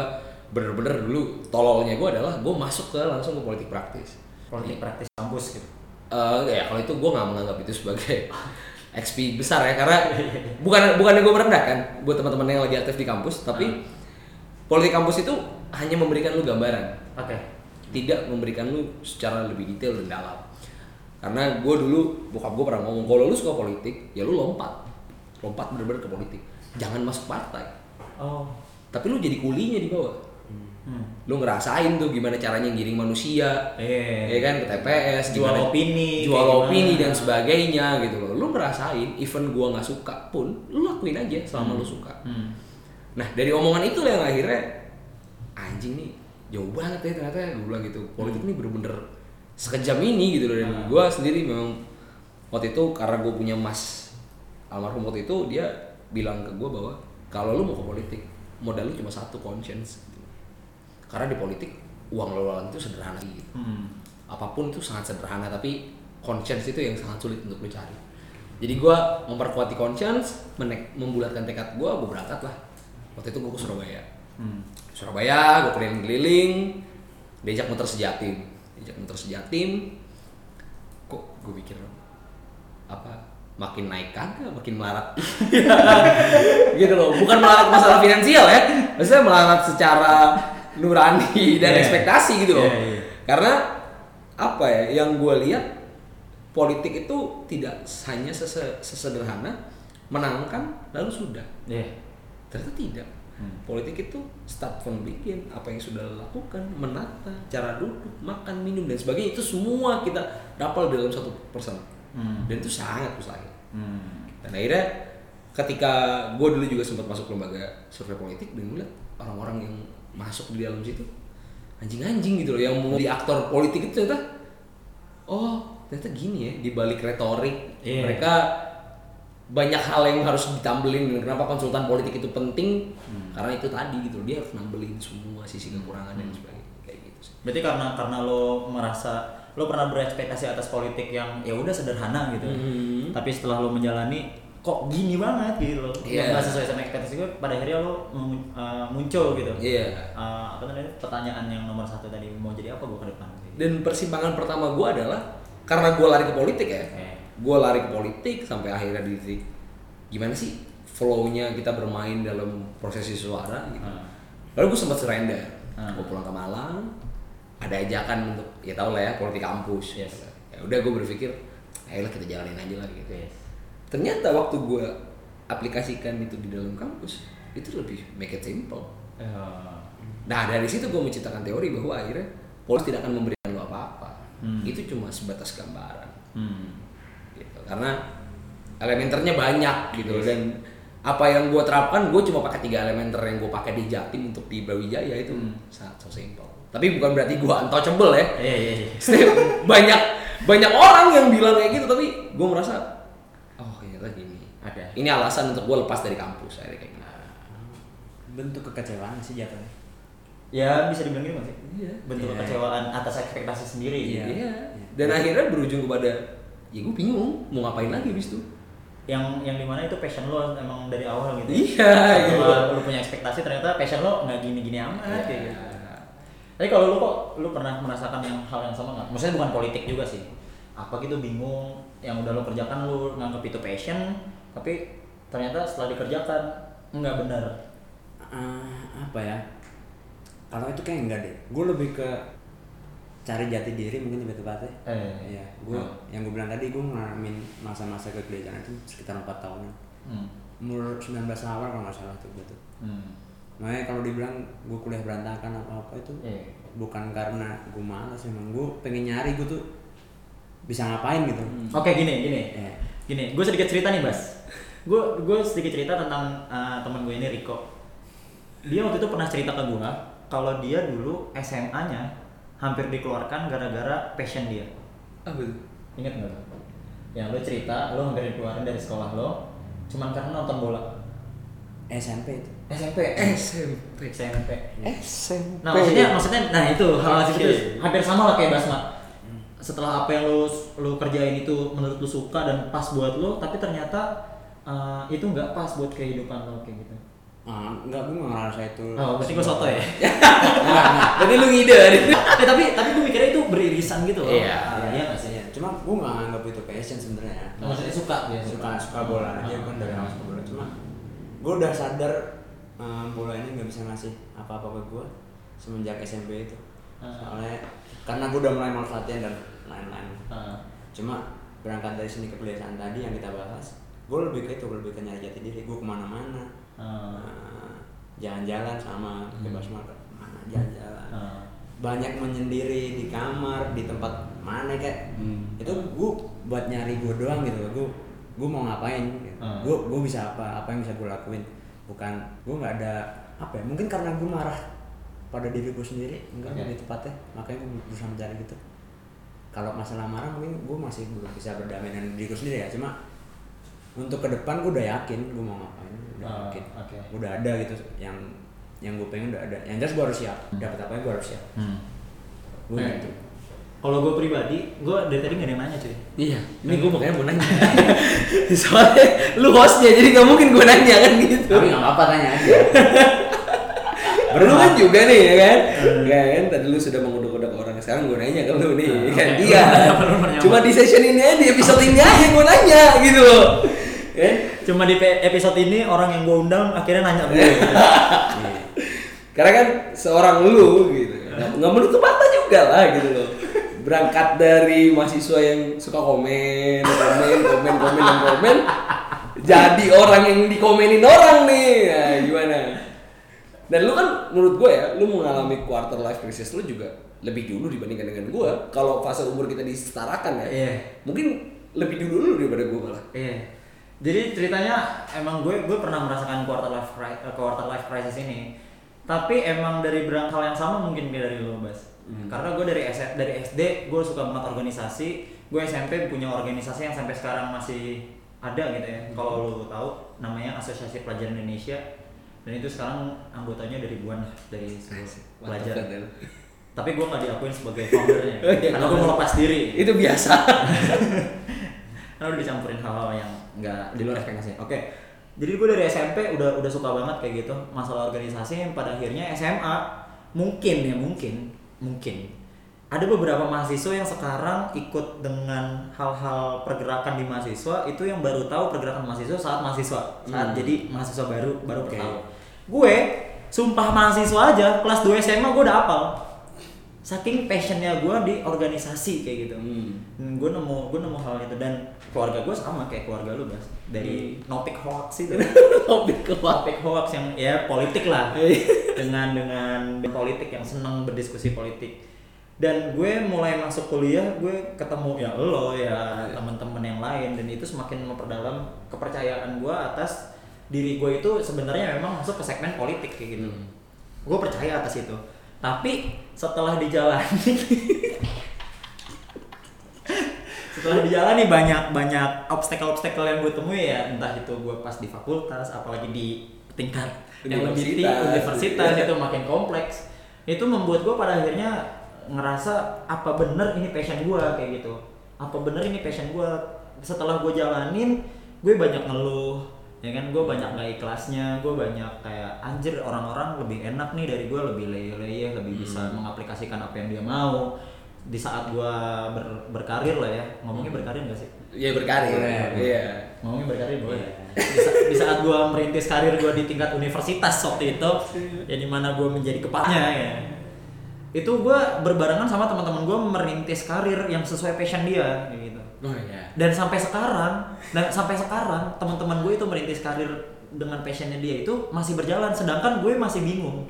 bener-bener dulu tololnya gue adalah gue masuk ke langsung ke politik praktis. Politik praktis kampus gitu. Eh, ya kalau itu gue nggak menganggap itu sebagai XP besar ya karena bukan bukan gue merendahkan buat teman-teman yang lagi aktif di kampus tapi politik kampus itu hanya memberikan lu gambaran. Oke. tidak memberikan lu secara lebih detail dan dalam. Karena gue dulu bokap gue pernah ngomong kalau lu suka politik ya lu lompat. Lompat bener-bener ke politik. Jangan masuk partai. Oh. tapi lu jadi kulinya di bawah Hmm. lu ngerasain tuh gimana caranya giring manusia Iya. ya kan ke TPS Jual gimana- opini, jual opini gimana. dan sebagainya gitu loh lu ngerasain even gua nggak suka pun lu lakuin aja selama lu suka Hmm. nah dari omongan itu yang akhirnya anjing nih jauh banget ya ternyata gue bilang gitu politik ini bener-bener sekejam ini gitu loh dan gua sendiri memang waktu itu karena gue punya mas almarhum waktu itu dia bilang ke gua bahwa kalau lu mau ke politik modal lu cuma satu conscience. Karena di politik uang lalu itu sederhana gitu. Hmm. apa pun itu sangat sederhana tapi conscience itu yang sangat sulit untuk lu cari jadi gue memperkuat di conscience menek, membulatkan tekad gue gue berangkat lah. Waktu itu gue ke Surabaya. Hmm. Surabaya gue keliling-keliling diajak muter sejatim diajak muter sejatim kok gue pikir apa makin naik kagak makin melarat? Gitu loh bukan melarat masalah finansial ya. Maksudnya melarat secara nurani dan Iya. ekspektasi gitu loh Iya, iya. karena apa ya yang gue lihat politik itu tidak hanya sese- sesederhana menangkan lalu sudah Iya. ternyata tidak Hmm. politik itu start from begin apa yang sudah lakukan menata cara duduk makan minum dan sebagainya itu semua kita rapal dalam satu person Hmm. dan itu sangat mustahil Hmm. dan akhirnya ketika gue dulu juga sempat masuk lembaga survei politik dan gue liat orang-orang yang masuk di dalam situ anjing-anjing gitu loh yang mau di aktor politik itu ternyata oh ternyata gini ya di balik retorik Iya. mereka banyak hal yang harus ditambelin dan kenapa konsultan politik itu penting karena itu tadi gitu loh, dia harus nambelin semua sisi kekurangan dan sebagainya kayak gitu sih Berarti karena karena lo merasa lo pernah berekspektasi atas politik yang ya udah sederhana gitu. Mhm. Tapi setelah lo menjalani kok gini banget gitu loh. Iya. Nggak sesuai sama ekspektasi gue pada akhirnya lo uh, muncul gitu. iya Uh, apa namanya pertanyaan yang nomor satu tadi mau jadi apa gue ke depan dan persimpangan pertama gue adalah karena gue lari ke politik ya Eh. gue lari ke politik sampai akhirnya di titik gimana sih flow-nya kita bermain dalam prosesi suara gitu. Hmm. Lalu gue sempat surrender. Hmm. Gue pulang ke Malang, ada ajakan untuk ya tau lah ya politik kampus. Yes. Ya udah gue berpikir, ayolah kita jalanin aja lah gitu. Yes. Ternyata waktu gue aplikasikan itu di dalam kampus, itu lebih make it simple. Uh, Nah dari situ gue menciptakan teori bahwa akhirnya polis tidak akan memberikan lo apa-apa. Hmm. Itu cuma sebatas gambaran hmm. gitu karena elementernya banyak gitu loh. dan apa yang gue terapkan gue cuma pakai tiga elementer yang gue pakai di Jatim untuk di Brawijaya itu Hmm. sangat so simple tapi bukan berarti gue untouchable ya Iya iya iya. Setiap- banyak banyak orang yang bilang kayak gitu tapi gue merasa Ada. ini alasan untuk gue lepas dari kampus akhirnya kayak gitu bentuk kekecewaan sih jatuhnya Ya bisa dibilang gitu nggak sih? Iya. Bentuk Iya. kekecewaan atas ekspektasi sendiri. Iya. gitu. iya dan akhirnya berujung kepada ya gue bingung mau ngapain lagi abis itu Yang yang di mana itu passion lo emang dari awal gitu. Iya, Setelah gitu. lo punya ekspektasi ternyata passion lo nggak gini-gini amat Iya. kayak gitu. Tapi kalau lo kok lo pernah merasakan yang hal yang sama nggak? Maksudnya bukan politik juga sih. Apa gitu bingung yang udah lo kerjakan lo nganggap itu passion, tapi ternyata setelah dikerjakan nggak benar. Eh, apa ya kalau itu kayak enggak deh gue lebih ke cari jati diri mungkin lebih tepatnya Eh. Iya, gue Hmm. yang gue bilang tadi gue ngalamin masa-masa kegelisahan itu sekitar empat tahunan. Hmm. Umur 19 awal kalau nggak salah tuh gue tuh. Hmm. Makanya kalau dibilang gue kuliah berantakan apa apa itu Iya. bukan karena gue malas emang gue pengen nyari gue tuh bisa ngapain gitu. Oke gini gini. Eh, Gini, gue sedikit cerita nih Bas. Gue gue sedikit cerita tentang uh, teman gue ini Riko. Dia waktu itu pernah cerita ke gue kalau dia dulu SMA-nya hampir dikeluarkan gara-gara passion dia. apa itu Ingat nggak? lo? Yang lo cerita, lo hampir dikeluarin dari sekolah lo, cuman karena nonton bola. SMP itu. SMP, SMP SMP. SMP Nah maksudnya maksudnya nah itu hal hal hampir sama lah kayak Basma. Setelah apa yang lu lu kerjain itu menurut lu suka dan pas buat lu, tapi ternyata uh, itu nggak pas buat kehidupan lo kayak gitu. Ah, enggak gue nggak ngerasa itu. Oh, berarti gue soto ya. Enggak, enggak. Jadi lu ngide eh, tapi tapi gue mikirnya itu beririsan gitu loh. Iya. Ah, Iya nggak sih? Iya, cuma gue nggak anggap itu passion sebenarnya. Maksudnya suka ya suka suka bola aja kan dari awal suka bola cuma gue udah sadar em, bola ini nggak bisa ngasih apa-apa ke gue semenjak SMP itu Ah. soalnya karena gue udah mulai males latihan dan lain-lain Ah. cuma berangkat dari seni kebiasaan tadi yang kita bahas gue lebih ke itu gue lebih ke nyari jati diri gue ke mana-mana Ah. Nah, jalan-jalan sama Hmm. bebas makan mana jalan-jalan Ah. banyak menyendiri di kamar di tempat mana kayak Hmm. itu gue buat nyari gue doang gitu gue gue mau ngapain gitu. Hmm. gue gue bisa apa apa yang bisa gue lakuin bukan gue nggak ada apa ya mungkin karena gue marah pada diri gue sendiri enggak Oke. lebih tepatnya makanya gue berusaha mencari gitu kalau masalah marah mungkin gue masih belum bisa berdamai dengan diriku sendiri ya cuma untuk ke depan gue udah yakin gue mau ngapain udah Ah, yakin oke. udah ada gitu yang yang gue pengen udah ada yang jelas gue harus siap dapat apa gue harus siap Hmm. gue Eh. gitu Kalau gue pribadi, gue dari tadi gak ada yang nanya cuy. Iya, ini gue makanya mau nanya. Soalnya lu hostnya, jadi gak mungkin gue nanya kan gitu. tapi nggak apa-apa tanya aja Lu kan juga nih ya kan? Kan tadi lu sudah mengudak-udak orang sekarang gue nanya ke lu nih Nah, kan. Bener-bener Cuma di session ini aja di episode ini aja gue nanya gitu loh. Kan? Cuma di episode ini orang yang gue undang akhirnya nanya gue. Iya. Karena kan seorang lu gitu. Nggak nggak menutup mata juga lah gitu loh. Berangkat dari mahasiswa yang suka komen, komen, komen, komen, dan komen, jadi orang yang dikomenin orang nih. Nah, gimana? Dan lu kan menurut gue ya, lu mengalami quarter life crisis lu juga lebih dulu dibandingkan dengan gue. Kalau fase umur kita disetarakan ya, Iya. mungkin lebih dulu lu daripada gue malah. Iya. Jadi ceritanya emang gue gue pernah merasakan quarter life eh, quarter life crisis ini. Tapi emang dari berang hal yang sama mungkin kayak dari lo Bas. Karena gue dari S dari SD gue suka banget organisasi. Gue SMP punya organisasi yang sampai sekarang masih ada gitu ya. Kalau lo tahu namanya Asosiasi Pelajar Indonesia. Dan itu sekarang anggotanya dari ribuan lah dari seluruh pelajar. Tapi gue nggak diakuin sebagai foundernya. Oh, iya. Karena gue mau lepas diri. Itu biasa. Karena udah dicampurin hal-hal yang nggak di luar ekspektasi. Oke. Jadi gue dari SMP udah udah suka banget kayak gitu masalah organisasi yang pada akhirnya SMA mungkin ya mungkin mungkin ada beberapa mahasiswa yang sekarang ikut dengan hal-hal pergerakan di mahasiswa itu yang baru tahu pergerakan mahasiswa saat mahasiswa saat Hmm. jadi mahasiswa baru baru Oke. tahu. Gue sumpah mahasiswa aja kelas 2 SMA gue udah hafal. Saking passionnya gue di organisasi kayak gitu. Hmm. gue nemu gue nemu hal itu. Dan keluarga gue sama kayak keluarga lu bas. Dari topik hoax itu Topik ke topik hoax yang ya politik lah. Iya. dengan dengan politik yang senang berdiskusi politik. Dan gue mulai masuk kuliah gue ketemu ya lo ya Iya. teman-teman yang lain. Dan itu semakin memperdalam kepercayaan gue atas diri gue itu sebenarnya memang masuk ke segmen politik kayak gitu. Hmm. gue percaya atas itu tapi setelah dijalani setelah dijalani banyak banyak obstacle obstacle yang gue temui ya entah itu gue pas di fakultas apalagi di tingkat yang lebih tinggi Universitas. universitas itu makin kompleks. Itu membuat gue pada akhirnya ngerasa apa bener ini passion gue kayak gitu. Apa bener ini passion gue setelah gue jalanin gue banyak ngeluh ya kan gue banyak nggak ikhlasnya gue banyak kayak anjir orang-orang lebih enak nih dari gue lebih leye-leye lebih bisa mengaplikasikan apa yang dia mau di saat gue ber, berkarir lah ya ngomongnya berkarir gak sih Iya berkarir. Boleh. Iya. ngomongnya berkarir boleh Iya. di, sa- di saat gue merintis karir gue di tingkat universitas waktu itu ya di mana gue menjadi kepalanya ya itu gue berbarengan sama teman-teman gue merintis karir yang sesuai passion dia gitu Oh iya. dan sampai sekarang dan sampai sekarang teman-teman gue itu merintis karir dengan passionnya dia itu masih berjalan. Sedangkan gue masih bingung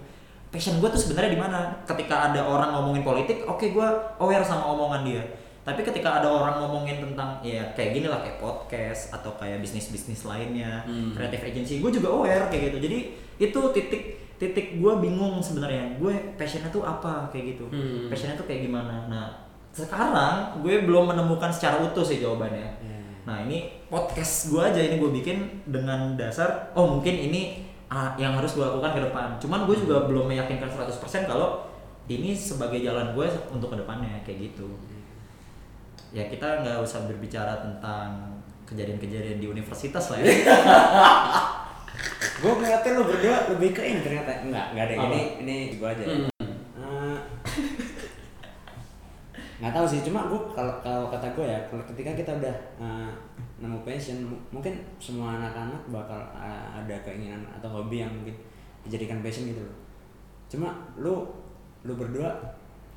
passion gue tuh sebenarnya di mana? Ketika ada orang ngomongin politik oke gue aware sama omongan dia. Tapi ketika ada orang ngomongin tentang ya kayak gini lah kayak podcast atau kayak bisnis bisnis lainnya Hmm. creative agency gue juga aware kayak gitu. Jadi itu titik titik gue bingung sebenarnya. Gue passionnya tuh apa kayak gitu. Hmm. passionnya tuh kayak gimana? Nah sekarang gue belum menemukan secara utuh sih jawabannya. Iya. nah ini podcast gue aja ini gue bikin dengan dasar oh mungkin ini ah, yang harus gue lakukan ke depan. Cuman gue juga belum meyakinkan 100% kalau ini sebagai jalan gue untuk ke depannya kayak gitu. Ya kita nggak usah berbicara tentang kejadian-kejadian di universitas lah ya. Gue ngeliatnya lo berdua lebih ke ini ternyata. Enggak enggak ada. Ini ini gue aja. Hmm. Eh, nggak tahu sih cuma gue kalau kalau kata gue ya kalau ketika kita udah eh, nemu passion mu- mungkin semua anak-anak bakal eh, ada keinginan atau hobi yang mungkin dijadikan passion gitu loh. Cuma lu lu berdua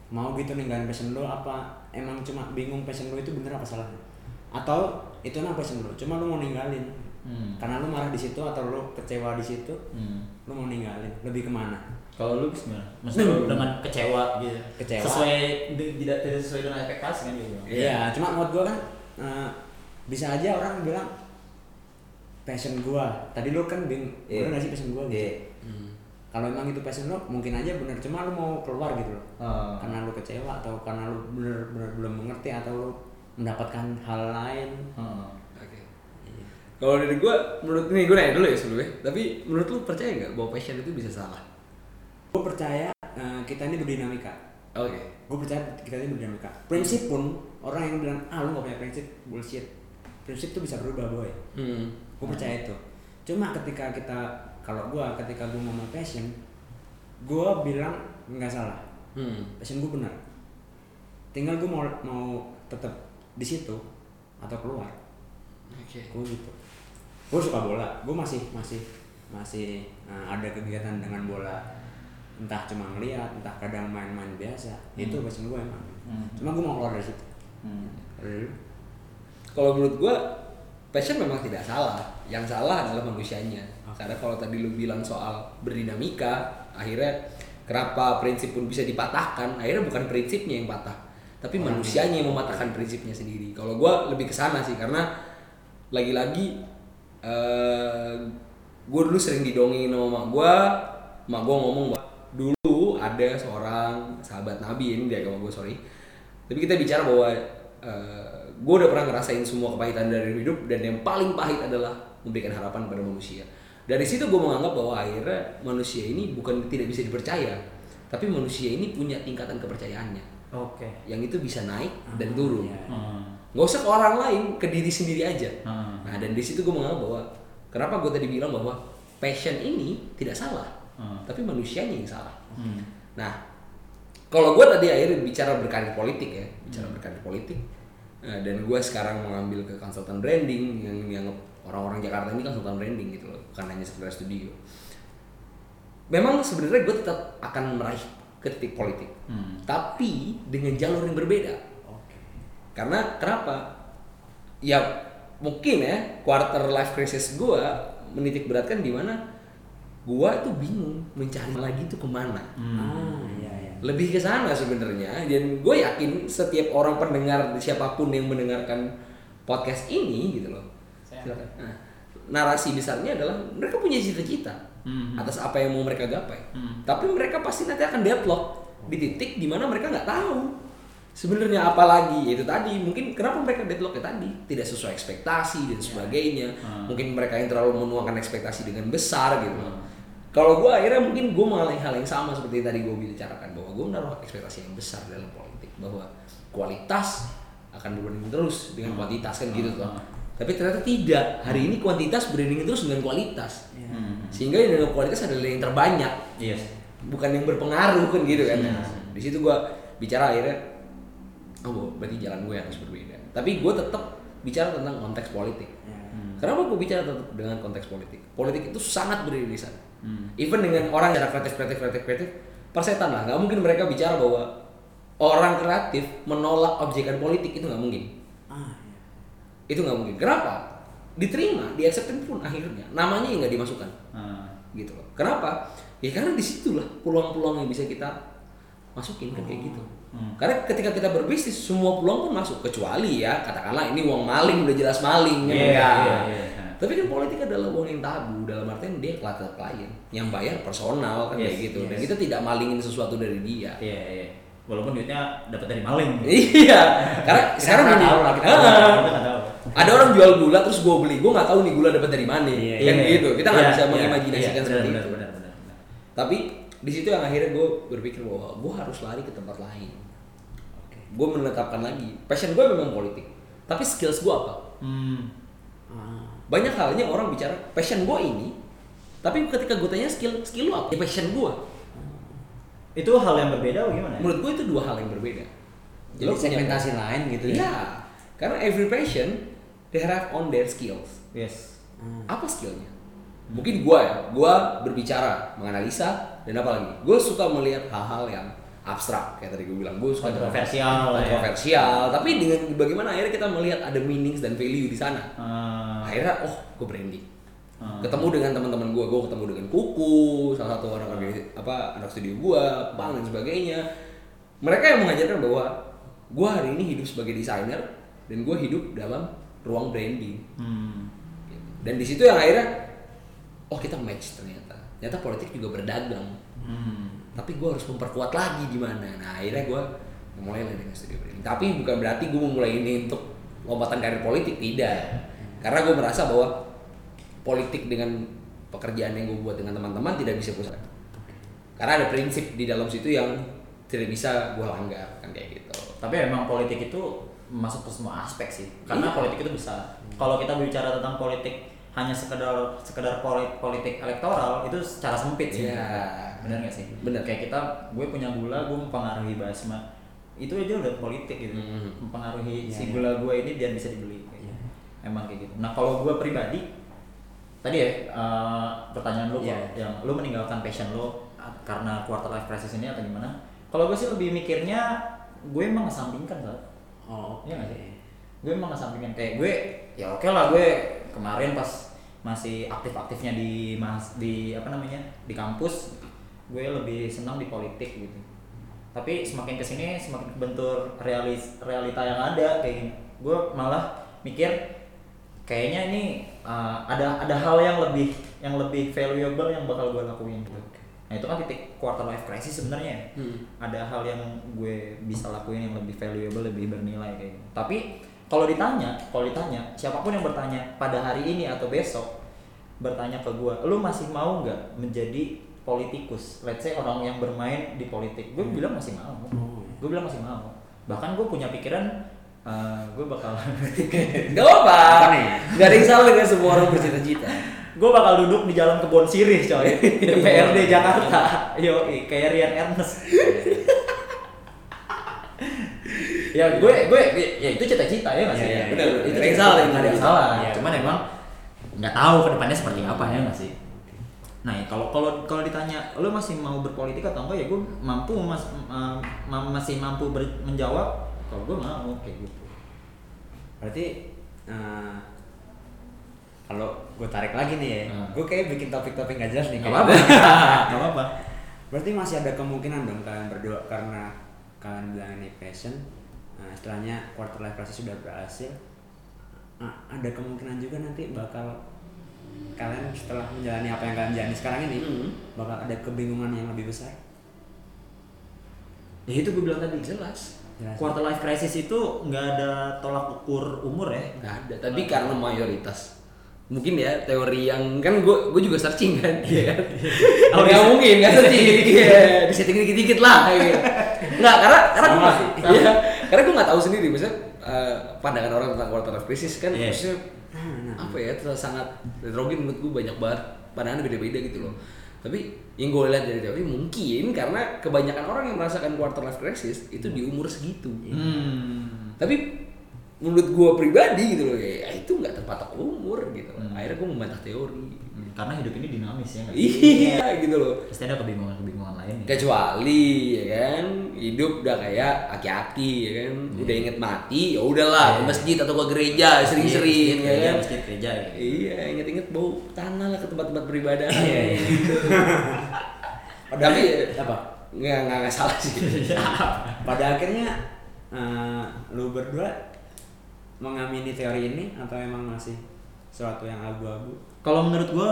mau gitu ninggalin passion lu apa emang cuma bingung passion lu itu bener apa salahnya atau itu emang passion lu cuma lu mau ninggalin? Hmm. karena lu marah di situ atau lu kecewa di situ Hmm. lu mau ninggalin? Lebih ke mana Kalau lu gimana? Maksudnya lu dengan kecewa gitu. Kecewa. Sesuai tidak tidak sesuai dengan ekspektasi kan gitu. iya cuma menurut gua kan eh, bisa aja orang bilang passion gua tadi lu kan bingung Iya. bener gak sih passion gua gitu Iya. Hmm. kalau emang itu passion lu mungkin aja bener cuma lu mau keluar gitu loh Oh. karena lu kecewa atau karena lu bener-bener belum mengerti atau lu mendapatkan hal lain Heeh. Oke. Iya. Kalau dari gue, menurut ini gue nanya dulu ya sebelumnya. Tapi menurut lu percaya nggak bahwa passion itu bisa salah? Gue percaya eh, kita ini berdinamika. Oke. gue percaya kita ini berdinamika. Prinsip pun orang yang bilang ah lu gak punya prinsip bullshit. Prinsip tuh bisa berubah boy. Hmm. gue percaya itu. Cuma ketika kita kalau gue ketika gue ngomong passion gue bilang nggak salah. Hmm. passion gue benar. Tinggal gue mau mau tetap di situ atau keluar. Oke. gue gitu. Gue suka bola. Gue masih masih masih uh, ada kegiatan dengan bola entah cuma ngeliat entah kadang main-main biasa itu passion gue emang Hmm. cuma gue mau keluar dari situ Hmm. Kalau menurut gua passion memang tidak salah. Yang salah adalah manusianya. Karena kalau tadi lu bilang soal berdinamika, akhirnya kenapa prinsip pun bisa dipatahkan? Akhirnya bukan prinsipnya yang patah, tapi manusianya yang mematahkan prinsipnya sendiri. Kalau gua lebih ke sana sih karena lagi-lagi eh gue dulu sering didongeng sama mak gue mak gue ngomong bahwa ada seorang sahabat nabi ini dia agama gue sorry tapi kita bicara bahwa gue udah pernah ngerasain semua kepahitan dari hidup dan yang paling pahit adalah memberikan harapan pada manusia dari situ gue menganggap bahwa akhirnya manusia ini bukan tidak bisa dipercaya tapi manusia ini punya tingkatan kepercayaannya Oke. yang itu bisa naik dan turun iya. Hmm. nggak usah ke orang lain ke diri sendiri aja Hmm. nah dan di situ gue menganggap bahwa kenapa gue tadi bilang bahwa passion ini tidak salah Hmm. tapi manusianya yang salah Hmm. Nah kalau gue tadi akhirnya bicara berkarir politik ya bicara berkarir politik nah, dan gue sekarang mengambil ke konsultan branding yang yang orang-orang Jakarta ini konsultan branding gitu loh bukan hanya sekedar studio memang sebenarnya gue tetap akan meraih ke titik politik Hmm. tapi dengan jalur yang berbeda oke karena kenapa? Ya mungkin ya quarter life crisis gua menitik beratkan di mana gua itu bingung mencari lagi itu ke mana. ah iya iya Lebih ke sana sebenarnya dan gue yakin setiap orang pendengar siapa pun yang mendengarkan podcast ini gitu loh. Silakan. Nah, narasi besarnya adalah mereka punya cita-cita Hmm. atas apa yang mau mereka gapai. Hmm. Tapi mereka pasti nanti akan deadlock di titik di mana mereka nggak tahu sebenarnya apa lagi itu tadi mungkin kenapa mereka deadlock ya tadi tidak sesuai ekspektasi dan sebagainya Hmm. mungkin mereka yang terlalu menuangkan ekspektasi dengan besar gitu Hmm. Kalau gue akhirnya mungkin gue mengalami hal yang sama seperti yang tadi gue bicarakan bahwa gue menaruh ekspektasi yang besar dalam politik bahwa kualitas akan berbanding terus dengan kuantitas kan gitu Hmm. toh tapi ternyata tidak hari ini kuantitas berbanding terus dengan kualitas Hmm. sehingga yang dengan kualitas adalah yang terbanyak Yes. bukan yang berpengaruh kan gitu kan Hmm. di situ gua bicara akhirnya oh berarti jalan gue harus berbeda tapi gue tetap bicara tentang konteks politik. Hmm. kenapa gue bicara tetap dengan konteks politik politik itu sangat beririsan Hmm. even dengan orang yang kreatif kreatif kreatif kreatif persetan lah nggak mungkin mereka bicara bahwa orang kreatif menolak objekan politik itu nggak mungkin ah iya itu nggak mungkin kenapa diterima di pun akhirnya namanya yang nggak dimasukkan Ah. gitu loh. Kenapa? Ya karena di situlah peluang-peluang yang bisa kita masukin kan kayak gitu. Hmm. Karena ketika kita berbisnis semua peluang pun masuk kecuali ya katakanlah ini uang maling udah jelas maling kan Iya, enggak. iya, iya. Tapi kan politik adalah uang yang tabu dalam artian dia kelihatan klien yang bayar personal kan kayak Yes, gitu dan yes. kita tidak malingin sesuatu dari dia. Iya, iya. Walaupun duitnya dapat dari maling. iya, karena Kita sekarang nggak gini, tahu lah, kita Kita nggak tahu. ada orang jual gula terus gue beli, gue nggak tahu nih gula dapat dari mana, Iya, kan Iya, gitu. Kita nggak iya, bisa iya, mengimajinasikan iya, seperti benar, itu. Benar, benar, benar. Tapi di situ yang akhirnya gue berpikir bahwa gue harus lari ke tempat lain. Gue menetapkan lagi, passion gue memang politik, tapi skills gue apa? Hmm. ah Banyak halnya orang bicara passion gue ini, tapi ketika gue tanya skill, skill lo apa? Ya passion gue. Itu hal yang berbeda atau gimana? ya? Menurut gue itu dua hal yang berbeda. jadi Lo punya- segmentasi lain gitu ya Iya, karena every passion they have on their skills. Yes. Hmm. Apa skillnya? Mungkin gua ya, gua berbicara, menganalisa, dan apa lagi? Gue suka melihat hal-hal yang abstrak kayak tadi gue bilang. Gue suka Kontroversial lah ya. kontroversial, tapi dengan bagaimana akhirnya kita melihat ada meanings dan value di sana. Ah. Akhirnya, oh, gue branding. Ah. Ketemu dengan teman-teman gue, gue ketemu dengan Kuku, salah satu orang organi- apa anak studio gue, Bang dan sebagainya. Mereka yang mengajarkan bahwa gue hari ini hidup sebagai desainer dan gue hidup dalam ruang branding. Hmm. Dan di situ yang akhirnya, oh kita match ternyata. Ternyata politik juga berdagang. Hmm. Tapi gue harus memperkuat lagi di mana. Nah akhirnya gue memulai lah dengan studio branding. Tapi bukan berarti gue memulai ini untuk lompatan karir politik tidak. Karena gue merasa bahwa politik dengan pekerjaan yang gue buat dengan teman-teman tidak bisa pusat. karena ada prinsip di dalam situ yang tidak bisa gue langgar kan kayak gitu Tapi emang politik itu masuk ke semua aspek sih. Karena Iya. politik itu besar. Kalau kita bicara tentang politik hanya sekedar sekedar poli- politik elektoral itu secara sempit sih. Iya. Bener gak sih? Bener. Kayak kita, gue punya gula, gue mempengaruhi basma. Itu aja udah politik gitu. Mhm. Mempengaruhi Iya, si iya. gula gue ini biar bisa dibeli. Kayak gitu. Emang kayak gitu. Nah kalau gue pribadi, tadi ya eh, pertanyaan lu Iya. kok, yang lu meninggalkan passion lu ah, karena quarter life crisis ini atau gimana? Kalau gue sih lebih mikirnya gue emang ngesampingkan saat oh Iya nggak sih? gue emang ngesampingkan kayak gue ya oke lah gue kemarin pas masih aktif-aktifnya di mas di apa namanya di kampus gue lebih senang di politik gitu. Tapi semakin ke sini semakin kebentur realis realita yang ada kayak gini. Gue malah mikir kayaknya ini uh, ada ada hal yang lebih yang lebih valuable yang bakal gue lakuin gitu. Nah itu kan titik quarter life crisis sebenarnya. Ya Hmm. ada hal yang gue bisa lakuin yang lebih valuable lebih bernilai kayak gitu tapi kalau ditanya kalau ditanya siapa pun yang bertanya pada hari ini atau besok bertanya ke gue lu masih mau nggak menjadi politikus. Let's say orang yang bermain di politik. Gue bilang masih mau. Oh. gue bilang masih mau. Bahkan gue punya pikiran eh, gue bakal Gak apa? Gak ada yang salah dengan semua orang bercita-cita. Gue bakal duduk di jalan kebon sirih coy. DPRD Jakarta. Yo kayak Rian Ernest. Ya gue gue ya itu cita-cita ya nggak sih? Iya, iya, benar, itu Nggak ada yang salah, nggak ada yang nggak salah. Iya. cuman emang nggak tahu ke depannya seperti apa ya nggak sih nah ya, kalau kalau kalau ditanya lo masih mau berpolitik atau enggak? Ya gue mampu mas ma- ma- masih mampu ber- menjawab kalau gue mau kayak gitu. Berarti eh, kalau gue tarik lagi nih ya Hmm. gue kayak bikin topik-topik gak jelas nih kayak- apa-apa. nggak apa-apa. Berarti masih ada kemungkinan dong kalian berdua karena kalian bilang ini passion nah, istilahnya quarter life crisis sudah berhasil Nah, ada kemungkinan juga nanti bakal kalian setelah menjalani apa yang kalian jalani sekarang ini Hmm. bakal ada kebingungan yang lebih besar. Ya itu gue bilang tadi Jelas. Jelas. quarter life crisis itu nggak ada tolak ukur umur ya? Gak ada. Tapi karena mayoritas. Mungkin ya teori yang kan gue gue juga searching kan? Iya. Kan Oh, Nggak mungkin kan searching. Iya. Disetting dikit-dikit lah gitu. Nggak karena karena gue. Iya. Karena gue nggak tahu sendiri Maksudnya eh, pandangan orang tentang quarter life crisis kan Iya. maksudnya apa ya terus sangat heterogen menurut gue banyak banget pandangannya beda-beda gitu loh tapi yang gue lihat dari teori mungkin karena kebanyakan orang yang merasakan quarter life crisis itu di umur segitu hmm. tapi menurut gue pribadi gitu loh ya itu nggak terpatok umur gitu loh. Hmm. akhirnya gue membantah teori Hmm, karena hidup ini dinamis ya iya gitu loh. Pasti ada kebingungan-kebingungan lain ya. kecuali ya kan hidup udah kayak aki-aki ya kan. Udah inget mati ya udahlah ke Iya. masjid atau ke gereja sering-sering Masjid, ya kan. masjid gereja ya. iya inget-inget bau tanah lah ke tempat-tempat beribadah. Iya, iya. tapi apa? Nggak nggak nggak salah sih. Pada akhirnya eh, lu berdua mengamini teori ini atau emang masih sesuatu yang abu-abu Kalau menurut gua,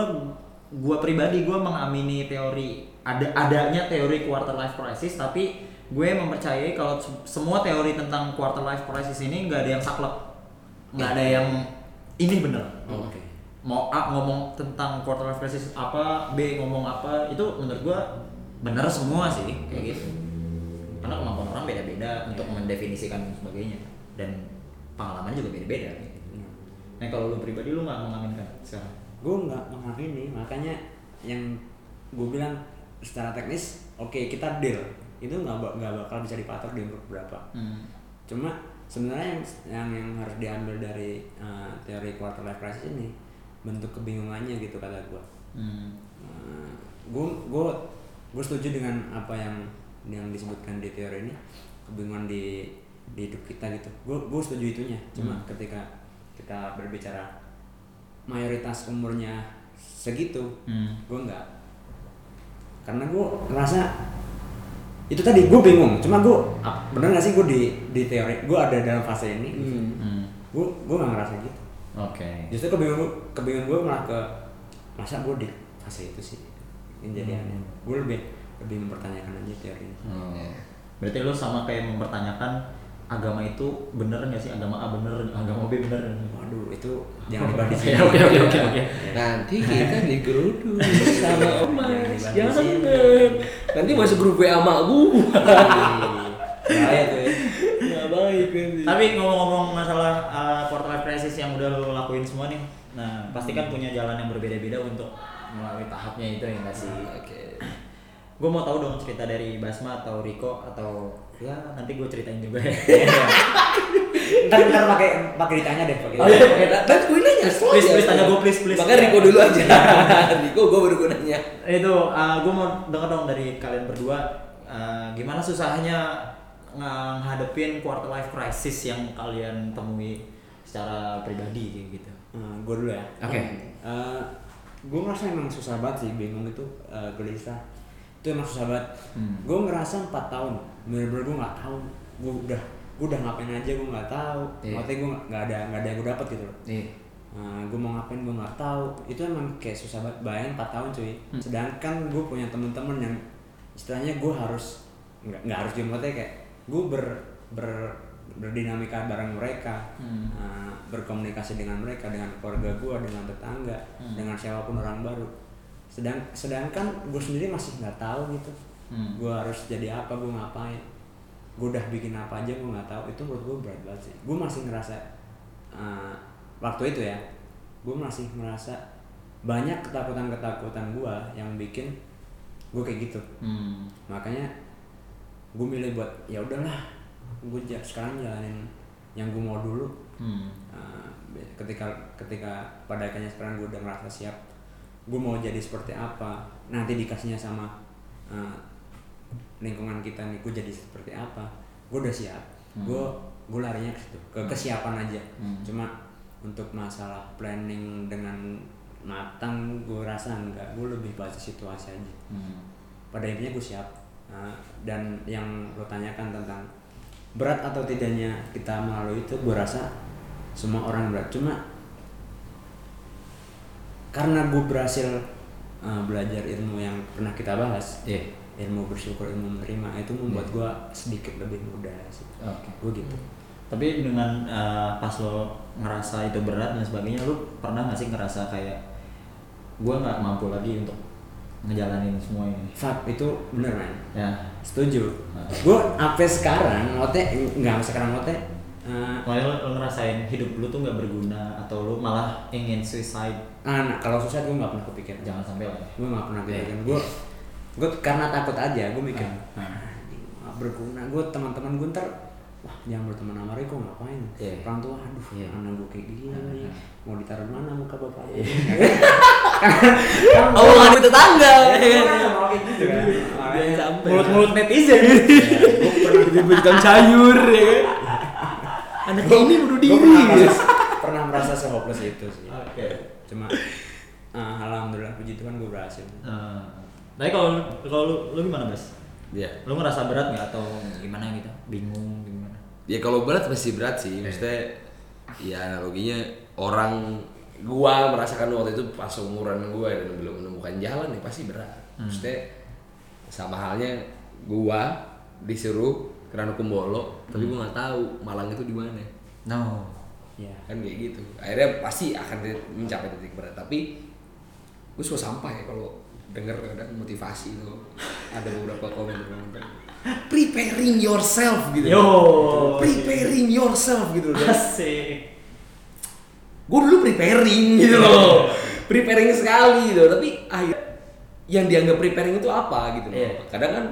gua pribadi gua mengamini teori ada adanya teori quarter life crisis, tapi gue mempercayai kalau se- semua teori tentang quarter life crisis ini nggak ada yang saklek, nggak ada yang ini bener. oke Mau A ngomong tentang quarter life crisis apa, B ngomong apa, itu menurut gua bener semua sih kayak gitu. Karena kemampuan orang beda-beda untuk mendefinisikan dan sebagainya dan pengalamannya juga beda-beda. gitu. Nah kalau lu pribadi lu nggak mengaminkan sekarang? Gue nggak mengamini makanya yang gue bilang secara teknis oke kita deal itu nggak nggak bakal bisa dipatok di umur berapa Hmm. cuma sebenarnya yang yang yang harus diambil dari eh, teori quarter life crisis ini bentuk kebingungannya gitu kata gue Hmm. gue gue gue setuju dengan apa yang yang disebutkan di teori ini kebingungan di di hidup kita gitu gue gue setuju itunya cuma Hmm. ketika kita berbicara mayoritas umurnya segitu Hmm. gue nggak karena gue ngerasa itu tadi gue bingung cuma gue bener gak sih gue di di teori gue ada dalam fase ini Hmm. Hmm. gue gue nggak ngerasa gitu Oke. justru kebingungan gue kebingungan gue malah ke masa gue di fase itu sih yang jadi Hmm. aneh gue lebih lebih mempertanyakan aja teori ini Hmm. Berarti lu sama kayak mempertanyakan agama itu bener nggak sih agama A bener, agama B bener? waduh itu jangan dibahas di Oke sini oke oke oke oke. nanti kita digeruduk sama Om Jangan Nanti masuk grup WA mak gua. Bahaya tuh ya. Nggak baik nanti. Tapi ngomong-ngomong masalah uh, quarter life crisis yang udah lo lakuin semua nih, nah pasti kan punya jalan yang berbeda-beda untuk melalui tahapnya itu ya nggak sih? Oke. Gue mau tahu dong cerita dari Basma atau Riko atau ya nanti gue ceritain juga ya. Ntar ntar pakai pakai ditanya deh pakai. Oh iya, oke. Dan gue nanya, Please, aja. please, tanya gua, please, please. Makanya Riko dulu aja. Riko gue baru gue nanya. itu gue mau denger dong dari kalian berdua uh, gimana susahnya ngadepin quarter life crisis yang kalian temui secara pribadi kayak gitu. gue dulu ya. Oke. gue ngerasa emang susah banget sih bingung itu eh, gelisah. Itu emang susah banget. Hmm. Gue ngerasa 4 tahun, bener-bener gue nggak tahu. Gue udah gue udah ngapain aja gue nggak tahu. Iya. Maksudnya gue nggak ada nggak ada yang gue dapet gitu loh. Nih. Nah, gue mau ngapain gue nggak tahu. Itu emang kayak susah banget. Bayangin 4 tahun cuy. Hmm. Sedangkan gue punya temen-temen yang istilahnya gue harus nggak nggak harus maksudnya kayak gue ber ber berdinamika bareng mereka, Hmm. uh, berkomunikasi dengan mereka, dengan keluarga gue, dengan tetangga, Hmm. dengan siapa pun orang baru. Sedang sedangkan gue sendiri masih nggak tahu gitu. Hmm. Gue harus jadi apa, gue ngapain. Gue udah bikin apa aja gue nggak tahu. Itu menurut gue berat banget sih. Gue masih ngerasa uh, waktu itu ya, gue masih merasa banyak ketakutan-ketakutan gue yang bikin gue kayak gitu Hmm. makanya gue milih buat ya udahlah gue sekarang jalanin yang gue mau dulu Hmm. Uh, ketika ketika pada akhirnya sekarang gue udah ngerasa siap gue mau jadi seperti apa nanti dikasihnya sama uh, lingkungan kita nih gue jadi seperti apa gue udah siap. Hmm. gue gue larinya ke situ ke kesiapan aja. Hmm. cuma untuk masalah planning dengan matang gue rasa enggak. Gue lebih baca situasi aja. Hmm. pada intinya gue siap. Uh, dan yang lo tanyakan tentang berat atau tidaknya kita melalui itu gue rasa semua orang berat. Cuma karena gue berhasil uh, belajar ilmu yang pernah kita bahas Iya. ilmu bersyukur ilmu menerima itu membuat gue sedikit lebih mudah sih Oke. gue gitu Tapi dengan uh, pas lo ngerasa itu berat dan sebagainya, lo pernah gak sih ngerasa kayak gue nggak mampu lagi untuk ngejalanin semua ini? Fak itu bener man Ya. setuju Nah. gue sampai sekarang ngote nggak sekarang ngote uh, Makanya lo, lo ngerasain hidup lo tuh nggak berguna atau lo malah ingin suicide? ah, nah, kalau susah gue nggak pernah kepikiran Jangan sampai lah. ya. gue nggak pernah Iya. kepikiran gue gue karena takut aja gue mikir Ah, ah. "Ah, nggak berguna gue teman-teman gue ntar wah jangan berteman sama Riko ngapain Iya. orang tua aduh Iya. anak gue kayak gini Ah, nih ah. mau ditaruh mana muka bapak Oh, ada tetangga. mau kayak gitu kan Jangan sampai. Mulut-mulut netizen. Diberikan sayur ya kan. Anak ini bunuh gue diri. pernah merasa, pernah merasa sehopeless itu sih Oke. cuma ah, alhamdulillah puji Tuhan gue berhasil Nah, tapi kalau kalau lu, lu gimana bas? Ya. Lu ngerasa berat nggak atau gimana gitu? Bingung gimana? Ya kalau berat pasti berat sih. Maksudnya ya analoginya orang gua merasakan waktu itu pas umuran gua dan belum menemukan jalan ya pasti berat. Maksudnya sama halnya gua disuruh ke Kumbolo, tapi gua nggak tahu Malang itu di mana. No. ya Kan kayak gitu. Akhirnya pasti akan mencapai titik berat, tapi gue suka sampah ya kalau denger kadang motivasi itu ada beberapa komentar-komentar preparing yourself gitu Yo. preparing yourself gitu loh Asik. gue dulu preparing gitu loh preparing sekali gitu tapi akhir yang dianggap preparing itu apa gitu loh Iya. kadang kan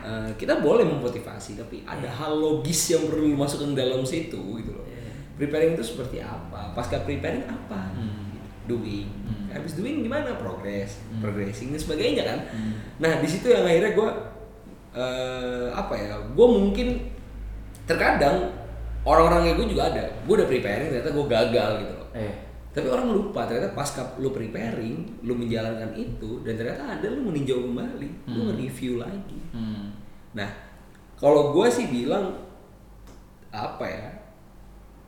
eh, kita boleh memotivasi tapi ada hal logis yang perlu dimasukkan dalam situ gitu loh Iya. preparing itu seperti apa pasca preparing apa Hmm. doing Hmm. habis doing gimana progress Hmm. progressing dan sebagainya kan Hmm. nah di situ yang akhirnya gue eh, apa ya gue mungkin terkadang orang-orang kayak gue juga ada gue udah preparing ternyata gue gagal gitu loh Eh. Tapi orang lupa ternyata pasca lu preparing lu menjalankan itu dan ternyata ada lu meninjau kembali lu Hmm. nge-review lagi Hmm. nah kalau gue sih bilang apa ya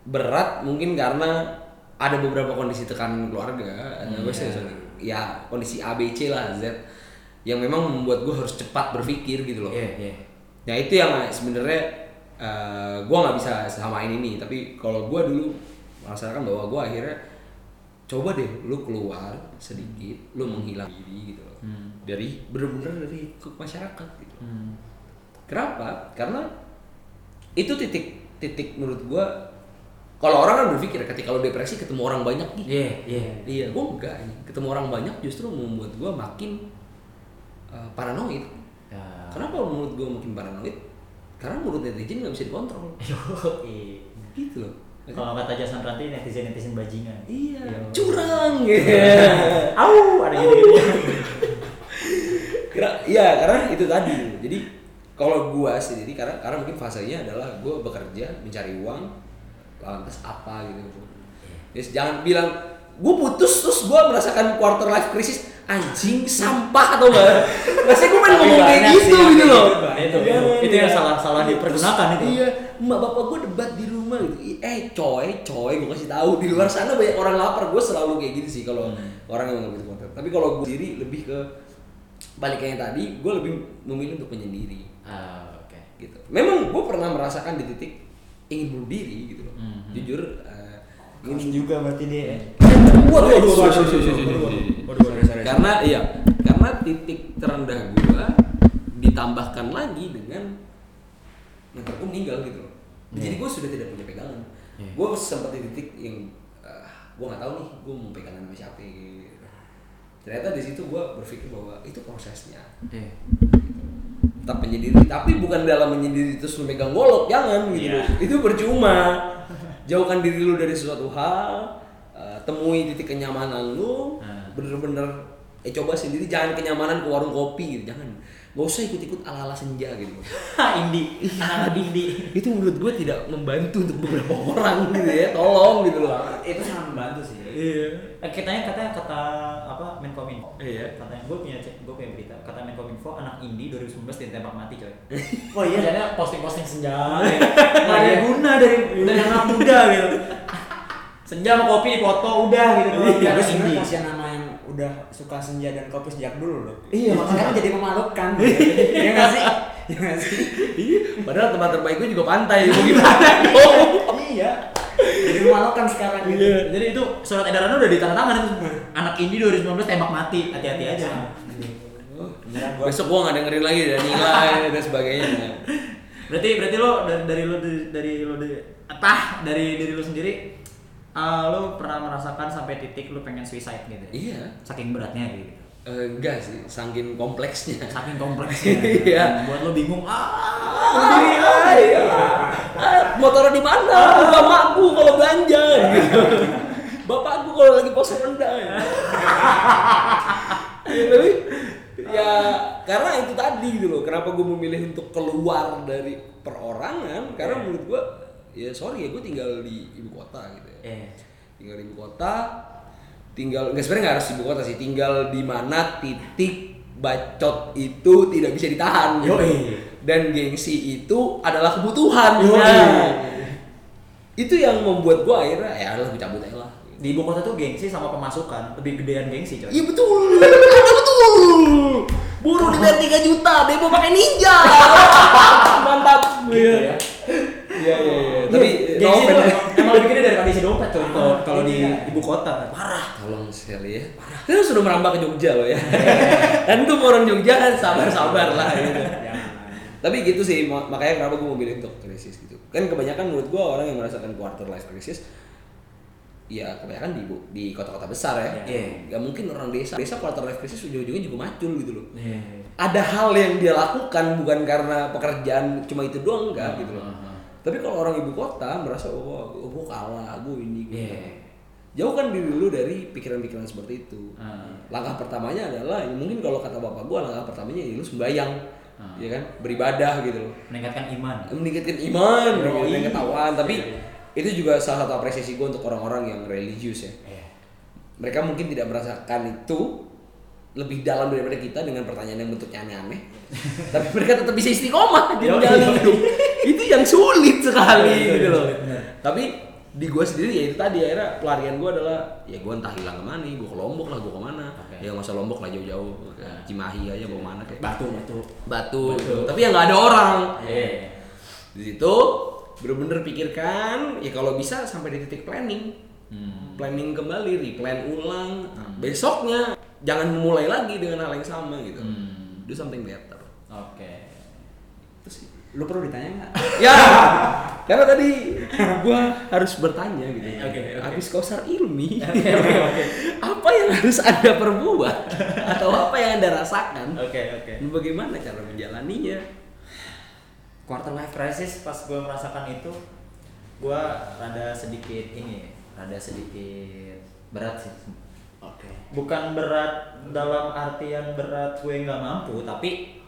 berat mungkin karena ada beberapa kondisi tekanan keluarga Hmm, gue sih ya kondisi ABC lah Z yang memang membuat gue harus cepat berpikir gitu loh Iya, iya. Nah itu yang sebenarnya gue nggak bisa samain ini, tapi kalau gue dulu merasakan bahwa gue akhirnya coba deh lu keluar sedikit lu menghilang diri gitu loh. Hmm. dari bener-bener dari ke masyarakat gitu. Hmm. kenapa? Karena itu titik titik menurut gua kalau orang kan berpikir ketika lu depresi ketemu orang banyak gitu Iya, iya. iya gua enggak ketemu orang banyak justru membuat gua makin uh, paranoid. Ya. kenapa menurut gua makin paranoid? Karena menurut netizen nggak bisa dikontrol. Gitu loh Kalau kata Jason Ranti netizen netizen bajingan. iya curang ya Au, ada gitu-gitu. Kira, iya karena itu tadi jadi kalau gua sendiri karena karena mungkin fasenya adalah gua bekerja mencari uang lantas apa gitu Yes, jangan bilang gua putus terus gua merasakan quarter life crisis anjing sampah atau enggak rasanya gua main ngomong kayak gitu gitu loh gitu. Itu, Iya, itu, itu yang iya. salah- salah dipergunakan Terus, itu. iya emak bapak gua debat di rumah gitu eh coy coy gua kasih tahu di luar sana banyak orang lapar gua selalu kayak gitu sih kalau Hmm. orang yang nggak begitu konten tapi kalau gua sendiri lebih ke balik kayak yang tadi gue lebih memilih untuk menyendiri Ah, oke. gitu memang gue pernah merasakan di titik ingin bunuh diri gitu loh Mhm. jujur eh, Keras juga berarti dia. ya. Waduh, waduh, karena iya karena titik terendah gue ditambahkan lagi dengan mentor gue meninggal gitu loh jadi gue sudah tidak punya pegangan Iya. gue sempat di titik yang gue nggak tahu nih gue mau pegangan sama siapa gitu. ternyata di situ gue berpikir bahwa itu prosesnya Iya. tetap menyendiri tapi bukan dalam menyendiri terus lu megang golok jangan gitu Iya. loh. itu percuma jauhkan diri lu dari sesuatu hal eh, temui titik kenyamanan lu Hmm. bener-bener eh coba sendiri jangan kenyamanan ke warung kopi gitu jangan gak usah ikut-ikut ala-ala senja gitu Ha, Indi. Anak Indi. itu menurut gue tidak membantu untuk beberapa orang gitu ya tolong gitu loh itu sangat membantu sih iya Eh, katanya katanya kata apa Menkominfo. Iya. Katanya gue punya cek, gue punya berita. Kata Menkominfo anak Indi 2019 ditembak mati coy. oh iya Kerjanya posting-posting senja. Nggak ada guna dari dari anak muda gitu. Senja sama kopi foto udah gitu. Iya, Iya, terus Indi. sebenarnya kasihan udah suka senja dan kopi sejak dulu loh. Iya, makanya. jadi memalukan. gitu. Iya nggak sih? Iya nggak sih? iya padahal tempat terbaik gue juga pantai mau gimana dong Iya. Jadi memalukan sekarang gitu. Iya. Jadi itu surat edarannya udah ditandatangan itu. Anak Indi 2019 tembak mati. Hati-hati aja. Beneran gua besok gue nggak dengerin lagi dan nilai dan sebagainya Berarti berarti lo dari, dari lo dari, dari lo dari apa dari diri lo sendiri eh, lo pernah merasakan sampai titik lo pengen suicide gitu ya? iya Saking beratnya gitu. Eh, enggak sih saking kompleksnya Saking kompleksnya. Iya. Buat lo bingung ah. Sendiri aja. Ah, motornya di mana? Bapakku kalau belanja gitu. Bapakku kalau lagi pos rendah. Ya, tapi ya karena itu tadi gitu loh. Kenapa gue memilih untuk keluar dari perorangan? Karena Iya. menurut gue ya sorry ya gue tinggal di ibu kota gitu ya. Eh. Tinggal di ibu kota, tinggal nggak sebenarnya nggak harus di ibu kota sih. Tinggal di mana titik bacot itu tidak bisa ditahan. gitu. Yoi. Dan gengsi itu adalah kebutuhan. Nah, itu yang membuat gua akhirnya ya gue cabut aja lah. Di ibu kota tuh gengsi sama pemasukan lebih gedean gengsi coy. Iya betul, betul. Buruh dibayar 3 juta, demo pakai ninja. Mantap. Gitu ya. Iya iya iya. Tapi gengsi no tuh offense. emang, lebih gede dari kondisi dompet coy kalau kalau di Iya. ibu kota parah. Tolong sekali ya. Kita sudah merambah ke Jogja loh ya. Dan tuh orang Jogja kan sabar-sabar lah gitu. Tapi gitu sih, mak- makanya kenapa gue memilih untuk krisis gitu. Kan kebanyakan menurut gue orang yang merasakan quarter life crisis, ya kebanyakan di di kota-kota besar ya. Iya. Gak mungkin orang desa. Desa quarter life crisis ujung-ujungnya juga macul gitu loh. Iya. Ada hal yang dia lakukan bukan karena pekerjaan cuma itu doang enggak gitu loh. Tapi kalau orang ibu kota merasa oh, gue kalah, gue ini gitu. Iya. Jauhkan diri lu dari pikiran-pikiran seperti itu. Hmm. Langkah pertamanya adalah ya mungkin kalau kata bapak gua langkah pertamanya ya lu sembayang. Hmm. Ya kan? Beribadah gitu loh. Meningkatkan iman. Meningkatkan iman, Yoi. meningkatkan ketahuan, tapi Iya. itu juga salah satu apresiasi gua untuk orang-orang yang religius ya. Iya. Mereka mungkin tidak merasakan itu lebih dalam daripada kita dengan pertanyaan yang bentuknya aneh-aneh. tapi mereka tetap bisa istiqomah di menjalani hidup. itu yang sulit sekali gitu loh. Tapi di gua sendiri ya itu tadi akhirnya pelarian gua adalah ya gua entah hilang ke mana, gua ke Lombok lah, gua ke mana. Oke. Ya nggak usah Lombok lah jauh-jauh, Nah. Cimahi aja mau mana kayak Batu batu. Batu. Batu. Tapi ya nggak ada orang. Iya. Di situ bener-bener pikirkan ya kalau bisa sampai di titik planning. Hmm. planning kembali replan ulang besoknya jangan mulai lagi dengan hal yang sama gitu Hmm. do something better Oke. Terus Lu perlu ditanya nggak? ya karena tadi gua harus bertanya gitu Oke, oke. habis kausar ilmi apa yang harus anda perbuat atau apa yang anda rasakan Oke, oke. dan bagaimana cara menjalaninya Quarter life crisis pas gue merasakan itu gue rada sedikit ini rada sedikit berat sih Oke. bukan berat dalam artian berat gue nggak mampu tapi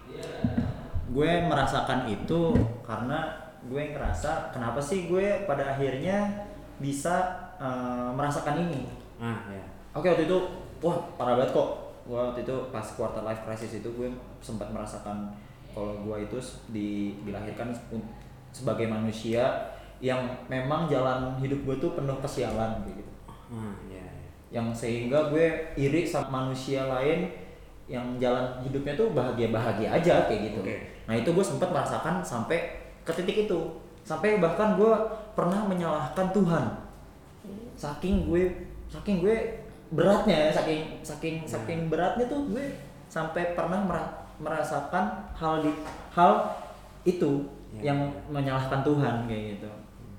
gue merasakan itu karena gue ngerasa kenapa sih gue pada akhirnya bisa eh, merasakan ini Ah ya. Oke waktu itu wah parah banget kok. Gua waktu itu pas quarter life crisis itu gue sempat merasakan kalau gue itu di, dilahirkan sebagai manusia yang memang jalan hidup gue tuh penuh kesialan gitu. Ya. Yang sehingga gue iri sama manusia lain yang jalan hidupnya tuh bahagia-bahagia aja kayak gitu. Oke. Nah itu gue sempat merasakan sampai ke titik itu. Sampai bahkan gue pernah menyalahkan Tuhan saking gue saking gue beratnya ya saking saking saking beratnya tuh gue sampai pernah mera- merasakan hal di hal itu Ya. yang menyalahkan Tuhan kayak gitu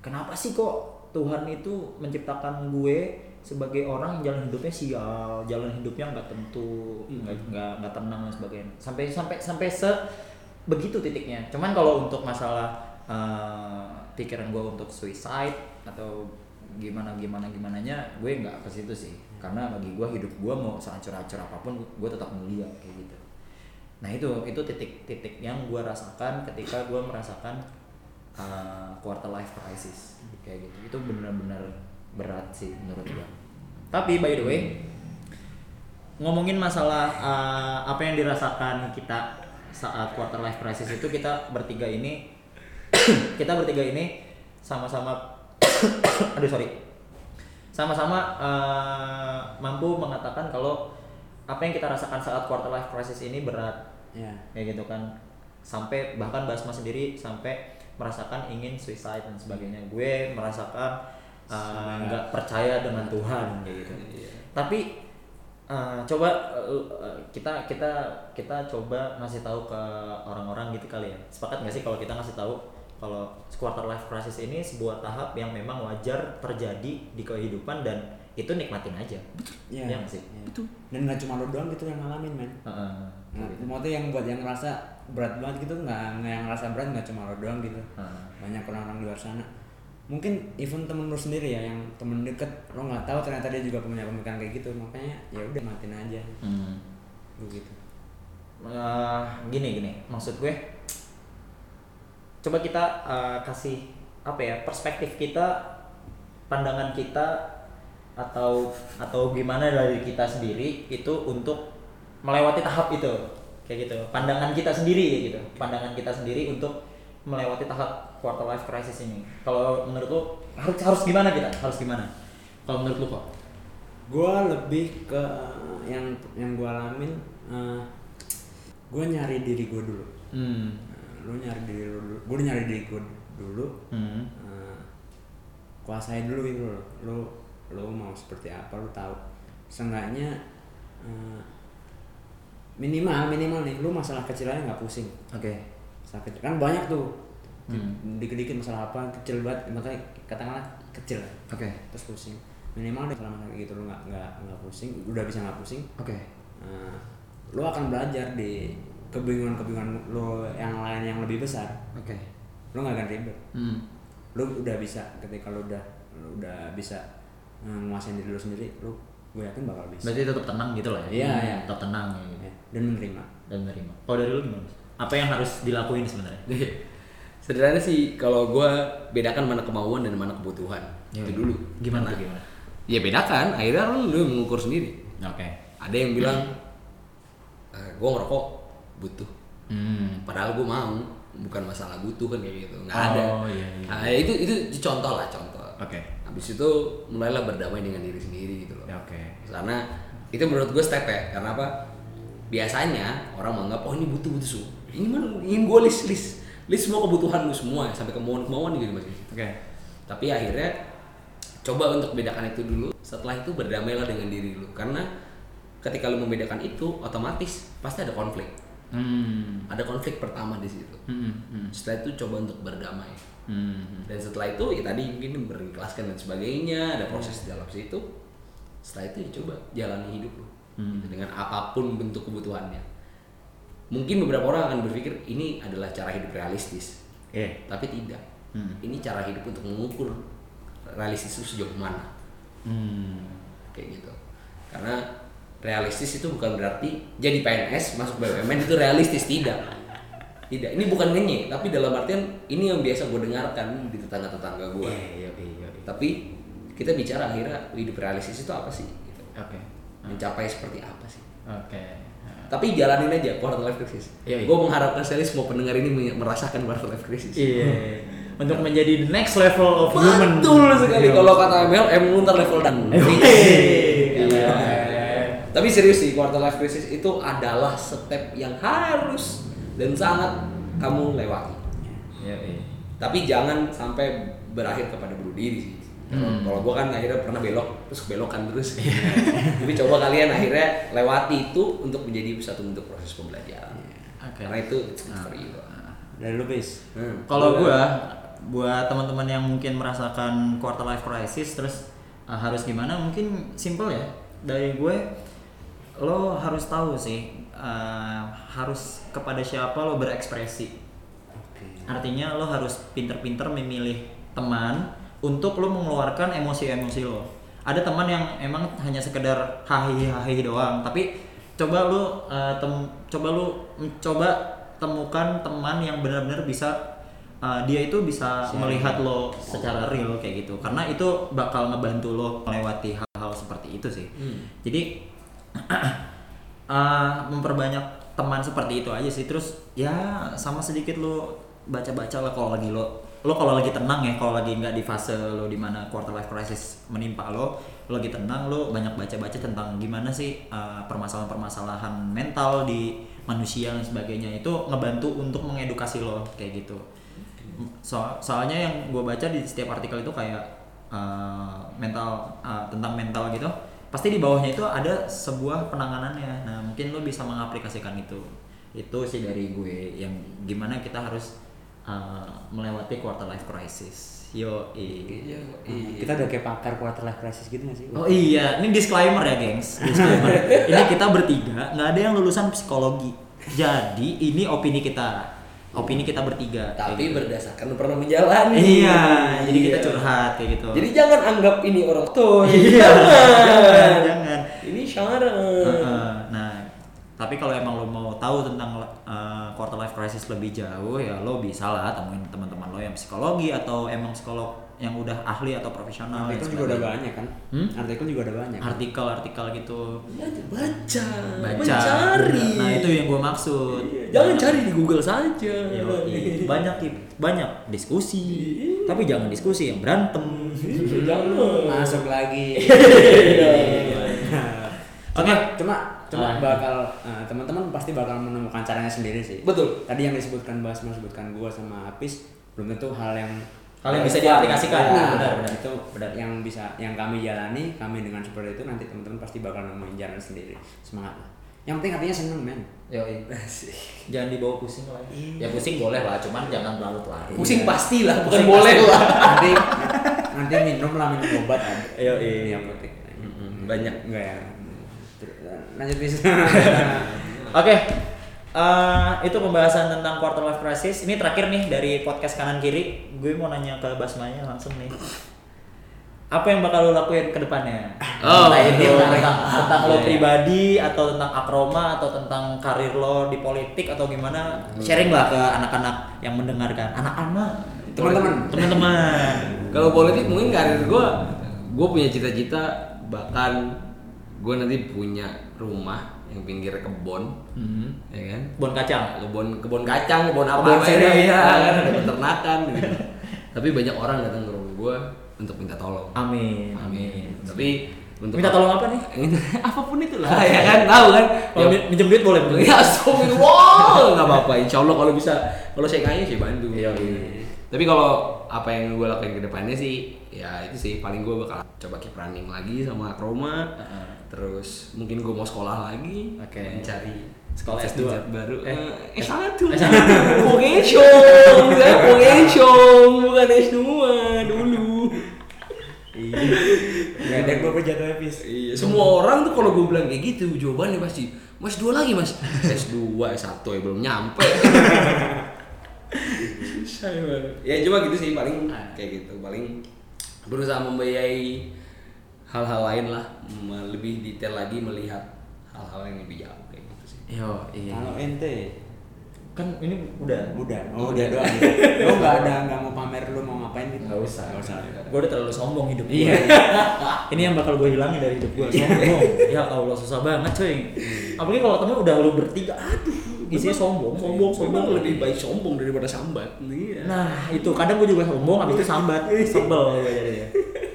kenapa sih kok Tuhan itu menciptakan gue sebagai orang yang jalan hidupnya sial jalan hidupnya nggak tentu nggak nggak nggak tenang dan sebagainya. Sampai sampai sampai se begitu titiknya. Cuman kalau untuk masalah eh, pikiran gue untuk suicide atau gimana gimana gimananya gue nggak ke situ sih. Karena bagi gue hidup gue mau sehancur-hancur apa pun gue tetap mulia kayak gitu. Nah itu itu titik-titik yang gue rasakan ketika gue merasakan uh, quarter life crisis kayak gitu. Itu benar-benar berat sih menurut gue tapi by the way ngomongin masalah uh, apa yang dirasakan kita saat quarter life crisis itu kita bertiga ini kita bertiga ini sama-sama aduh sorry. Sama-sama uh, mampu mengatakan kalau apa yang kita rasakan saat quarter life crisis ini berat. Ya. kayak gitu kan. Sampai bahkan Basma sendiri sampai merasakan ingin suicide dan sebagainya. Gue merasakan uh, nggak percaya dengan Tuhan kayak gitu tapi uh, coba uh, kita kita kita coba ngasih tahu ke orang-orang gitu kali ya sepakat nggak sih kalau kita ngasih tahu kalau quarter life crisis ini sebuah tahap yang memang wajar terjadi di kehidupan dan itu nikmatin aja Iya. Iya nggak sih Iya. Dan nggak cuma lo doang gitu yang ngalamin men. Heeh. Nah, maksudnya yang buat yang ngerasa berat banget gitu nggak yang ngerasa berat nggak cuma lo doang gitu. Heeh. Banyak orang-orang di luar sana. Mungkin even temen lu sendiri ya yang temen deket lo nggak tahu ternyata dia juga punya pemikiran kayak gitu makanya ya udah matiin aja. Hmm. begitu. Eh, gini gini. Maksud gue coba kita eh, kasih apa ya perspektif kita pandangan kita atau atau gimana dari kita sendiri itu untuk melewati tahap itu. Kayak gitu. Pandangan kita sendiri gitu. Pandangan kita sendiri untuk melewati tahap quarter life crisis ini kalau menurut lu harus harus gimana kita harus gimana kalau menurut lu kok Gua lebih ke yang yang gua alamin eh, gua nyari diri gua dulu. hmm Nah, lu nyari diri lu dulu. Gua nyari diri gua dulu. hmm Eh, kuasain dulu gitu loh. Lu lu mau seperti apa lu tahu. Seenggaknya eh, minimal minimal nih lu masalah kecil aja nggak pusing. oke Masalah kecil kan banyak tuh. Hmm. Dikit-dikit masalah apa kecil banget makanya katakanlah kecil oke terus pusing. Minimal deh kalau masalah kayak gitu lu nggak nggak nggak pusing, udah bisa nggak pusing. oke Nah, lu akan belajar di kebingungan-kebingungan lu yang lain yang lebih besar. oke Lu nggak akan ribet. hmm Lu udah bisa ketika lu udah lu udah bisa eh, nguasain diri lu sendiri, lu gue yakin bakal bisa. Berarti tetap tenang gitu lah ya? Iya, iya. Tetap tenang ya. Ya, dan menerima. Dan menerima. Kalau dari lu gimana? Apa yang harus dilakuin sebenarnya? Sederhana sih kalau gue bedakan mana kemauan dan mana kebutuhan. Iya. Itu dulu. Gimana tuh gimana? Ya bedakan. Akhirnya lu, lu mengukur sendiri. Oke. Ada yang bilang, gue ngerokok butuh. Hmm. Padahal gue mau. Bukan masalah butuh kan kayak gitu. Nggak Oh, ada. iya, iya. Nah, itu itu contoh lah contoh. Oke. Habis itu mulailah berdamai dengan diri sendiri gitu loh. Ya, oke. Karena itu menurut gue step ya. Karena apa? Biasanya orang menganggap oh ini butuh butuh semua. Ini mah ingin gue list list list semua kebutuhan lu semua sampai kemauan kemauan gitu mas. Oke. Tapi akhirnya coba untuk bedakan itu dulu setelah itu berdamailah dengan diri lu karena ketika lu membedakan itu otomatis pasti ada konflik Hmm. ada konflik pertama di situ Hmm. Hmm. setelah itu coba untuk berdamai Hmm. dan setelah itu ya tadi mungkin berikhlaskan dan sebagainya ada proses di dalam situ setelah itu ya coba jalani hidup lu Gitu, dengan apa pun bentuk kebutuhannya mungkin beberapa orang akan berpikir ini adalah cara hidup realistis Iya. tapi tidak Hmm. ini cara hidup untuk mengukur realistis itu sejauh mana Hmm. kayak gitu karena realistis itu bukan berarti jadi PNS masuk BUMN itu realistis tidak tidak ini bukan ngenye tapi dalam artian ini yang biasa gue dengarkan di tetangga tetangga gue Iya, iya, iya. iya. tapi kita bicara akhirnya hidup realistis itu apa sih gitu. Oke. mencapai seperti apa sih Oke. Tapi jalanin aja quarter life crisis Iya, iya. gue mengharapkan sekali semua pendengar ini merasakan quarter life crisis Iya. Untuk menjadi the next level of human. betul sekali kalau kata MLM lu ntar level dan Iya. Tapi serius sih, quarter life crisis itu adalah step yang harus dan sangat kamu lewati. Iya, iya. Tapi jangan sampai berakhir kepada bunuh diri sih. Kalau Hmm. kalau gua kan akhirnya pernah belok, terus belokan terus. Tapi coba kalian akhirnya lewati itu untuk menjadi satu bentuk proses pembelajaran. Oke. Karena itu it's good for you. Dari lu bis. Hmm. Kalau gua buat teman-teman yang mungkin merasakan quarter life crisis terus uh, harus gimana mungkin simple ya dari gue lo harus tahu sih uh, harus kepada siapa lo berekspresi Oke. artinya lo harus pinter-pinter memilih teman untuk lo mengeluarkan emosi-emosi lo. Ada teman yang emang hanya sekedar hahi-hahi doang tapi coba lo uh, tem- coba lo coba temukan teman yang benar-benar bisa uh, dia itu bisa melihat lo secara real kayak gitu. Karena itu bakal ngebantu lo melewati hal-hal seperti itu sih. Hmm. jadi uh, memperbanyak teman seperti itu aja sih. Terus ya sama sedikit lo baca-baca lah kalau lagi lo lo kalau lagi tenang ya kalau lagi nggak di fase lo di mana quarter life crisis menimpa lo lo lagi tenang lo banyak baca-baca tentang gimana sih uh, permasalahan-permasalahan mental di manusia dan sebagainya itu ngebantu untuk mengedukasi lo kayak gitu. So soalnya yang gue baca di setiap artikel itu kayak uh, mental uh, tentang mental gitu pasti di bawahnya itu ada sebuah penanganannya. Nah mungkin lo bisa mengaplikasikan itu. Itu sih dari gue yang gimana kita harus uh, melewati quarter life crisis yo Iya, Kita udah kayak pakar quarter life crisis gitu gak sih? Oh iya, ini disclaimer ya, gengs. Disclaimer. ini kita bertiga, nggak ada yang lulusan psikologi. Jadi ini opini kita, opini kita bertiga. Tapi gitu. berdasarkan pernah menjalani. Iya, jadi kita Iya. curhat kayak gitu. Jadi jangan anggap ini orang tua. Iya, jangan, jangan. Ini syarat. Heeh, Nah, tapi kalau emang lo mau tahu tentang uh, quarter life crisis lebih jauh ya lo bisa lah temuin teman-teman lo yang psikologi atau emang psikolog yang udah ahli atau profesional. Artikel juga udah sebagainya. banyak kan? Hmm? Artikel juga udah banyak. Artikel-artikel gitu. baca, Baca. mencari. Nah, itu yang gue maksud. Iya, Jangan cari di Google saja. Yoi. banyak Kip. banyak diskusi tapi jangan diskusi yang berantem Jangan. Masuk lagi. Oke. Cuma cuma, cuma Ah. bakal eh, teman-teman pasti bakal menemukan caranya sendiri sih. Betul. Tadi yang disebutkan Bas sebutkan gua sama Apis belum tentu hal yang Hal yang bisa diaplikasikan. Nah, Benar, benar. itu benar yang bisa yang kami jalani, kami dengan seperti itu nanti teman-teman pasti bakal nemuin jalan sendiri. Semangat lah. Yang penting hatinya seneng men. Yoi. jangan dibawa pusing lah ya pusing boleh lah cuman jangan terlalu larut Pusing pasti lah, bukan Pusing boleh lah. nanti nanti minum lah minum obat. Yoi. Iya penting. banyak. Enggak ya. Lanjut bis. Oke, eh, itu pembahasan tentang quarter life crisis. Ini terakhir nih dari podcast kanan kiri. Gue mau nanya ke Basmanya langsung nih. Apa yang bakal lo lakuin ke depannya? Oh, Entah itu iya. tentang, tentang lo Iya, iya. pribadi atau tentang akroma atau tentang karir lo di politik atau gimana? Sharing lah ke anak-anak yang mendengarkan. Anak-anak, Teman-teman. teman-teman. Kalau politik mungkin karir gue, gue punya cita-cita bahkan gue nanti punya rumah yang pinggir kebon, Hmm. ya kan? Bon kacang. Kebun kebun kacang, kebun apa Kebun apa sirih. ya, kan? ada peternakan gitu. Tapi banyak orang datang ke rumah gue untuk minta tolong. Amin. Amin. Tapi untuk Minta tolong apa nih? apa pun itulah ya kan tahu kan Kalau min- minjem duit boleh. ya astagfirullah nggak apa-apa insya Allah kalau bisa kalau saya kaya saya bantu Iya, iya. Tapi kalau apa yang gue lakuin ke depannya sih, ya itu sih paling gue bakal coba keep running lagi sama Akroma. Heeh. Terus mungkin gue mau sekolah lagi, Oke. mencari Sekolah S2 S2 baru. Eh, Eh, S1. Vocation, saya vocation, bukan S2 dulu. Gak ada gue jatuh habis. Iya, semua orang tuh kalau gue bilang kayak gitu jawabannya pasti Mas dua lagi mas S2, S1 ya belum nyampe. Ya cuma gitu sih paling kayak gitu Paling berusaha membiayai hal-hal lain lah lebih detail lagi melihat hal-hal yang lebih jauh kayak gitu sih. Yo iya. Kalau ente? Kan ini udah. Udah. Oh udah. doang. Lo nggak ada nggak mau pamer lo mau ngapain gitu? Nggak usah. Nggak usah. Gue udah terlalu sombong hidup gue iya. Ini yang bakal gue hilangin dari hidup gue sombong. Iya. Ya allah susah banget cuy hmm. apalagi kalau temen udah lo bertiga aduh isinya iya, sombong. Sombong sombong lebih baik sombong daripada sambat. Iya. Nah itu kadang gue juga sombong habis itu sambat. Sebel gue jadi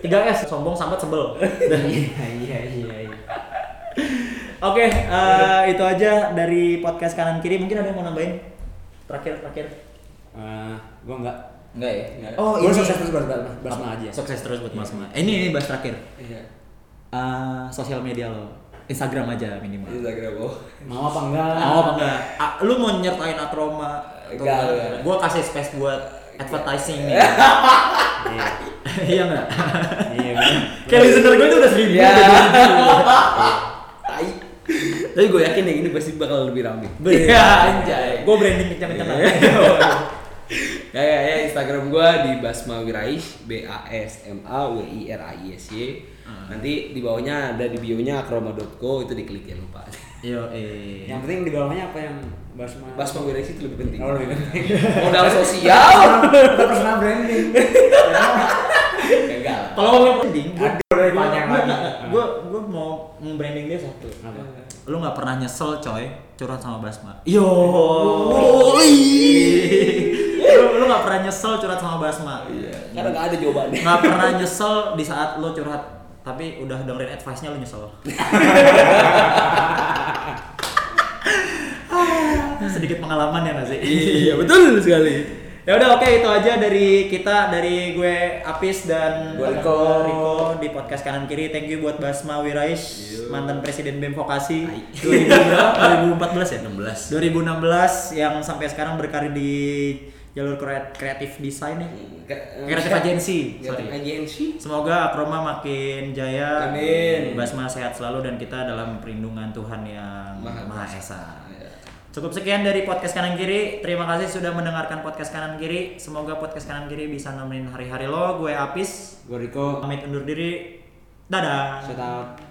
tiga S sombong sambat sebel. Iya, iya iya iya. Oke, eh, itu aja dari podcast kanan kiri. Mungkin ada yang mau nambahin? Terakhir terakhir. Uh, gua enggak. Enggak ya? Enggak. Oh, ini. sukses terus buat Basma aja. Sukses terus buat iya. Basma. Eh, ini ini bahas terakhir. Iya. Uh, sosial media lo. Instagram aja minimal. Instagram oh. Mau apa enggak? Mau apa enggak? Ah, lu mau nyertain Atroma? gue. Gua kasih space buat advertising nih. Iya. Iya enggak? Iya bener. Kayak listener gue tuh udah seribu. Ya. Tai. Tapi gue yakin yang ini pasti bakal lebih rame. Iya, anjay. Gue branding kencang-kencangan. ya, ya, ya Instagram gue di Basma Wirais B A S M A W I R A I S Y. Nanti di bawahnya ada di bio-nya akroma.co itu diklik ya lupa. Yo, eh. Yang penting di bawahnya apa yang Basma? Basma Wirais itu lebih penting. Oh, lebih penting. Modal sosial. Personal branding. Enggak. lah. Kalau ngomong branding, gue udah panjang lagi. gue gue mau branding dia satu. Apa? Lu nggak pernah nyesel coy curhat sama Basma. Yo. lu lu nggak pernah nyesel curhat sama Basma. Iya. Karena nggak ada jawabannya. Nggak pernah nyesel di saat lu curhat tapi udah dengerin advice-nya lu nyesel. Sedikit pengalaman ya nggak sih? Iya betul sekali. Ya udah oke itu aja dari kita dari gue Apis dan Gue Riko. Riko. di podcast kanan kiri. Thank you buat Basma Wirais, Yo. mantan presiden BEM Vokasi Hai. 2000 berapa? 2014 ya? 16. 2016 yang sampai sekarang berkarir di jalur kre- kreatif desain ya. Kreatif agency, Kreatif agensi. Semoga Akroma makin jaya. Amin. Basma sehat selalu dan kita dalam perlindungan Tuhan yang Maha. Esa. Cukup sekian dari podcast kanan kiri. Terima kasih sudah mendengarkan podcast kanan kiri. Semoga podcast kanan kiri bisa nemenin hari-hari lo. Gue Apis. Gue Riko. Pamit undur diri. Dadah. Shout out.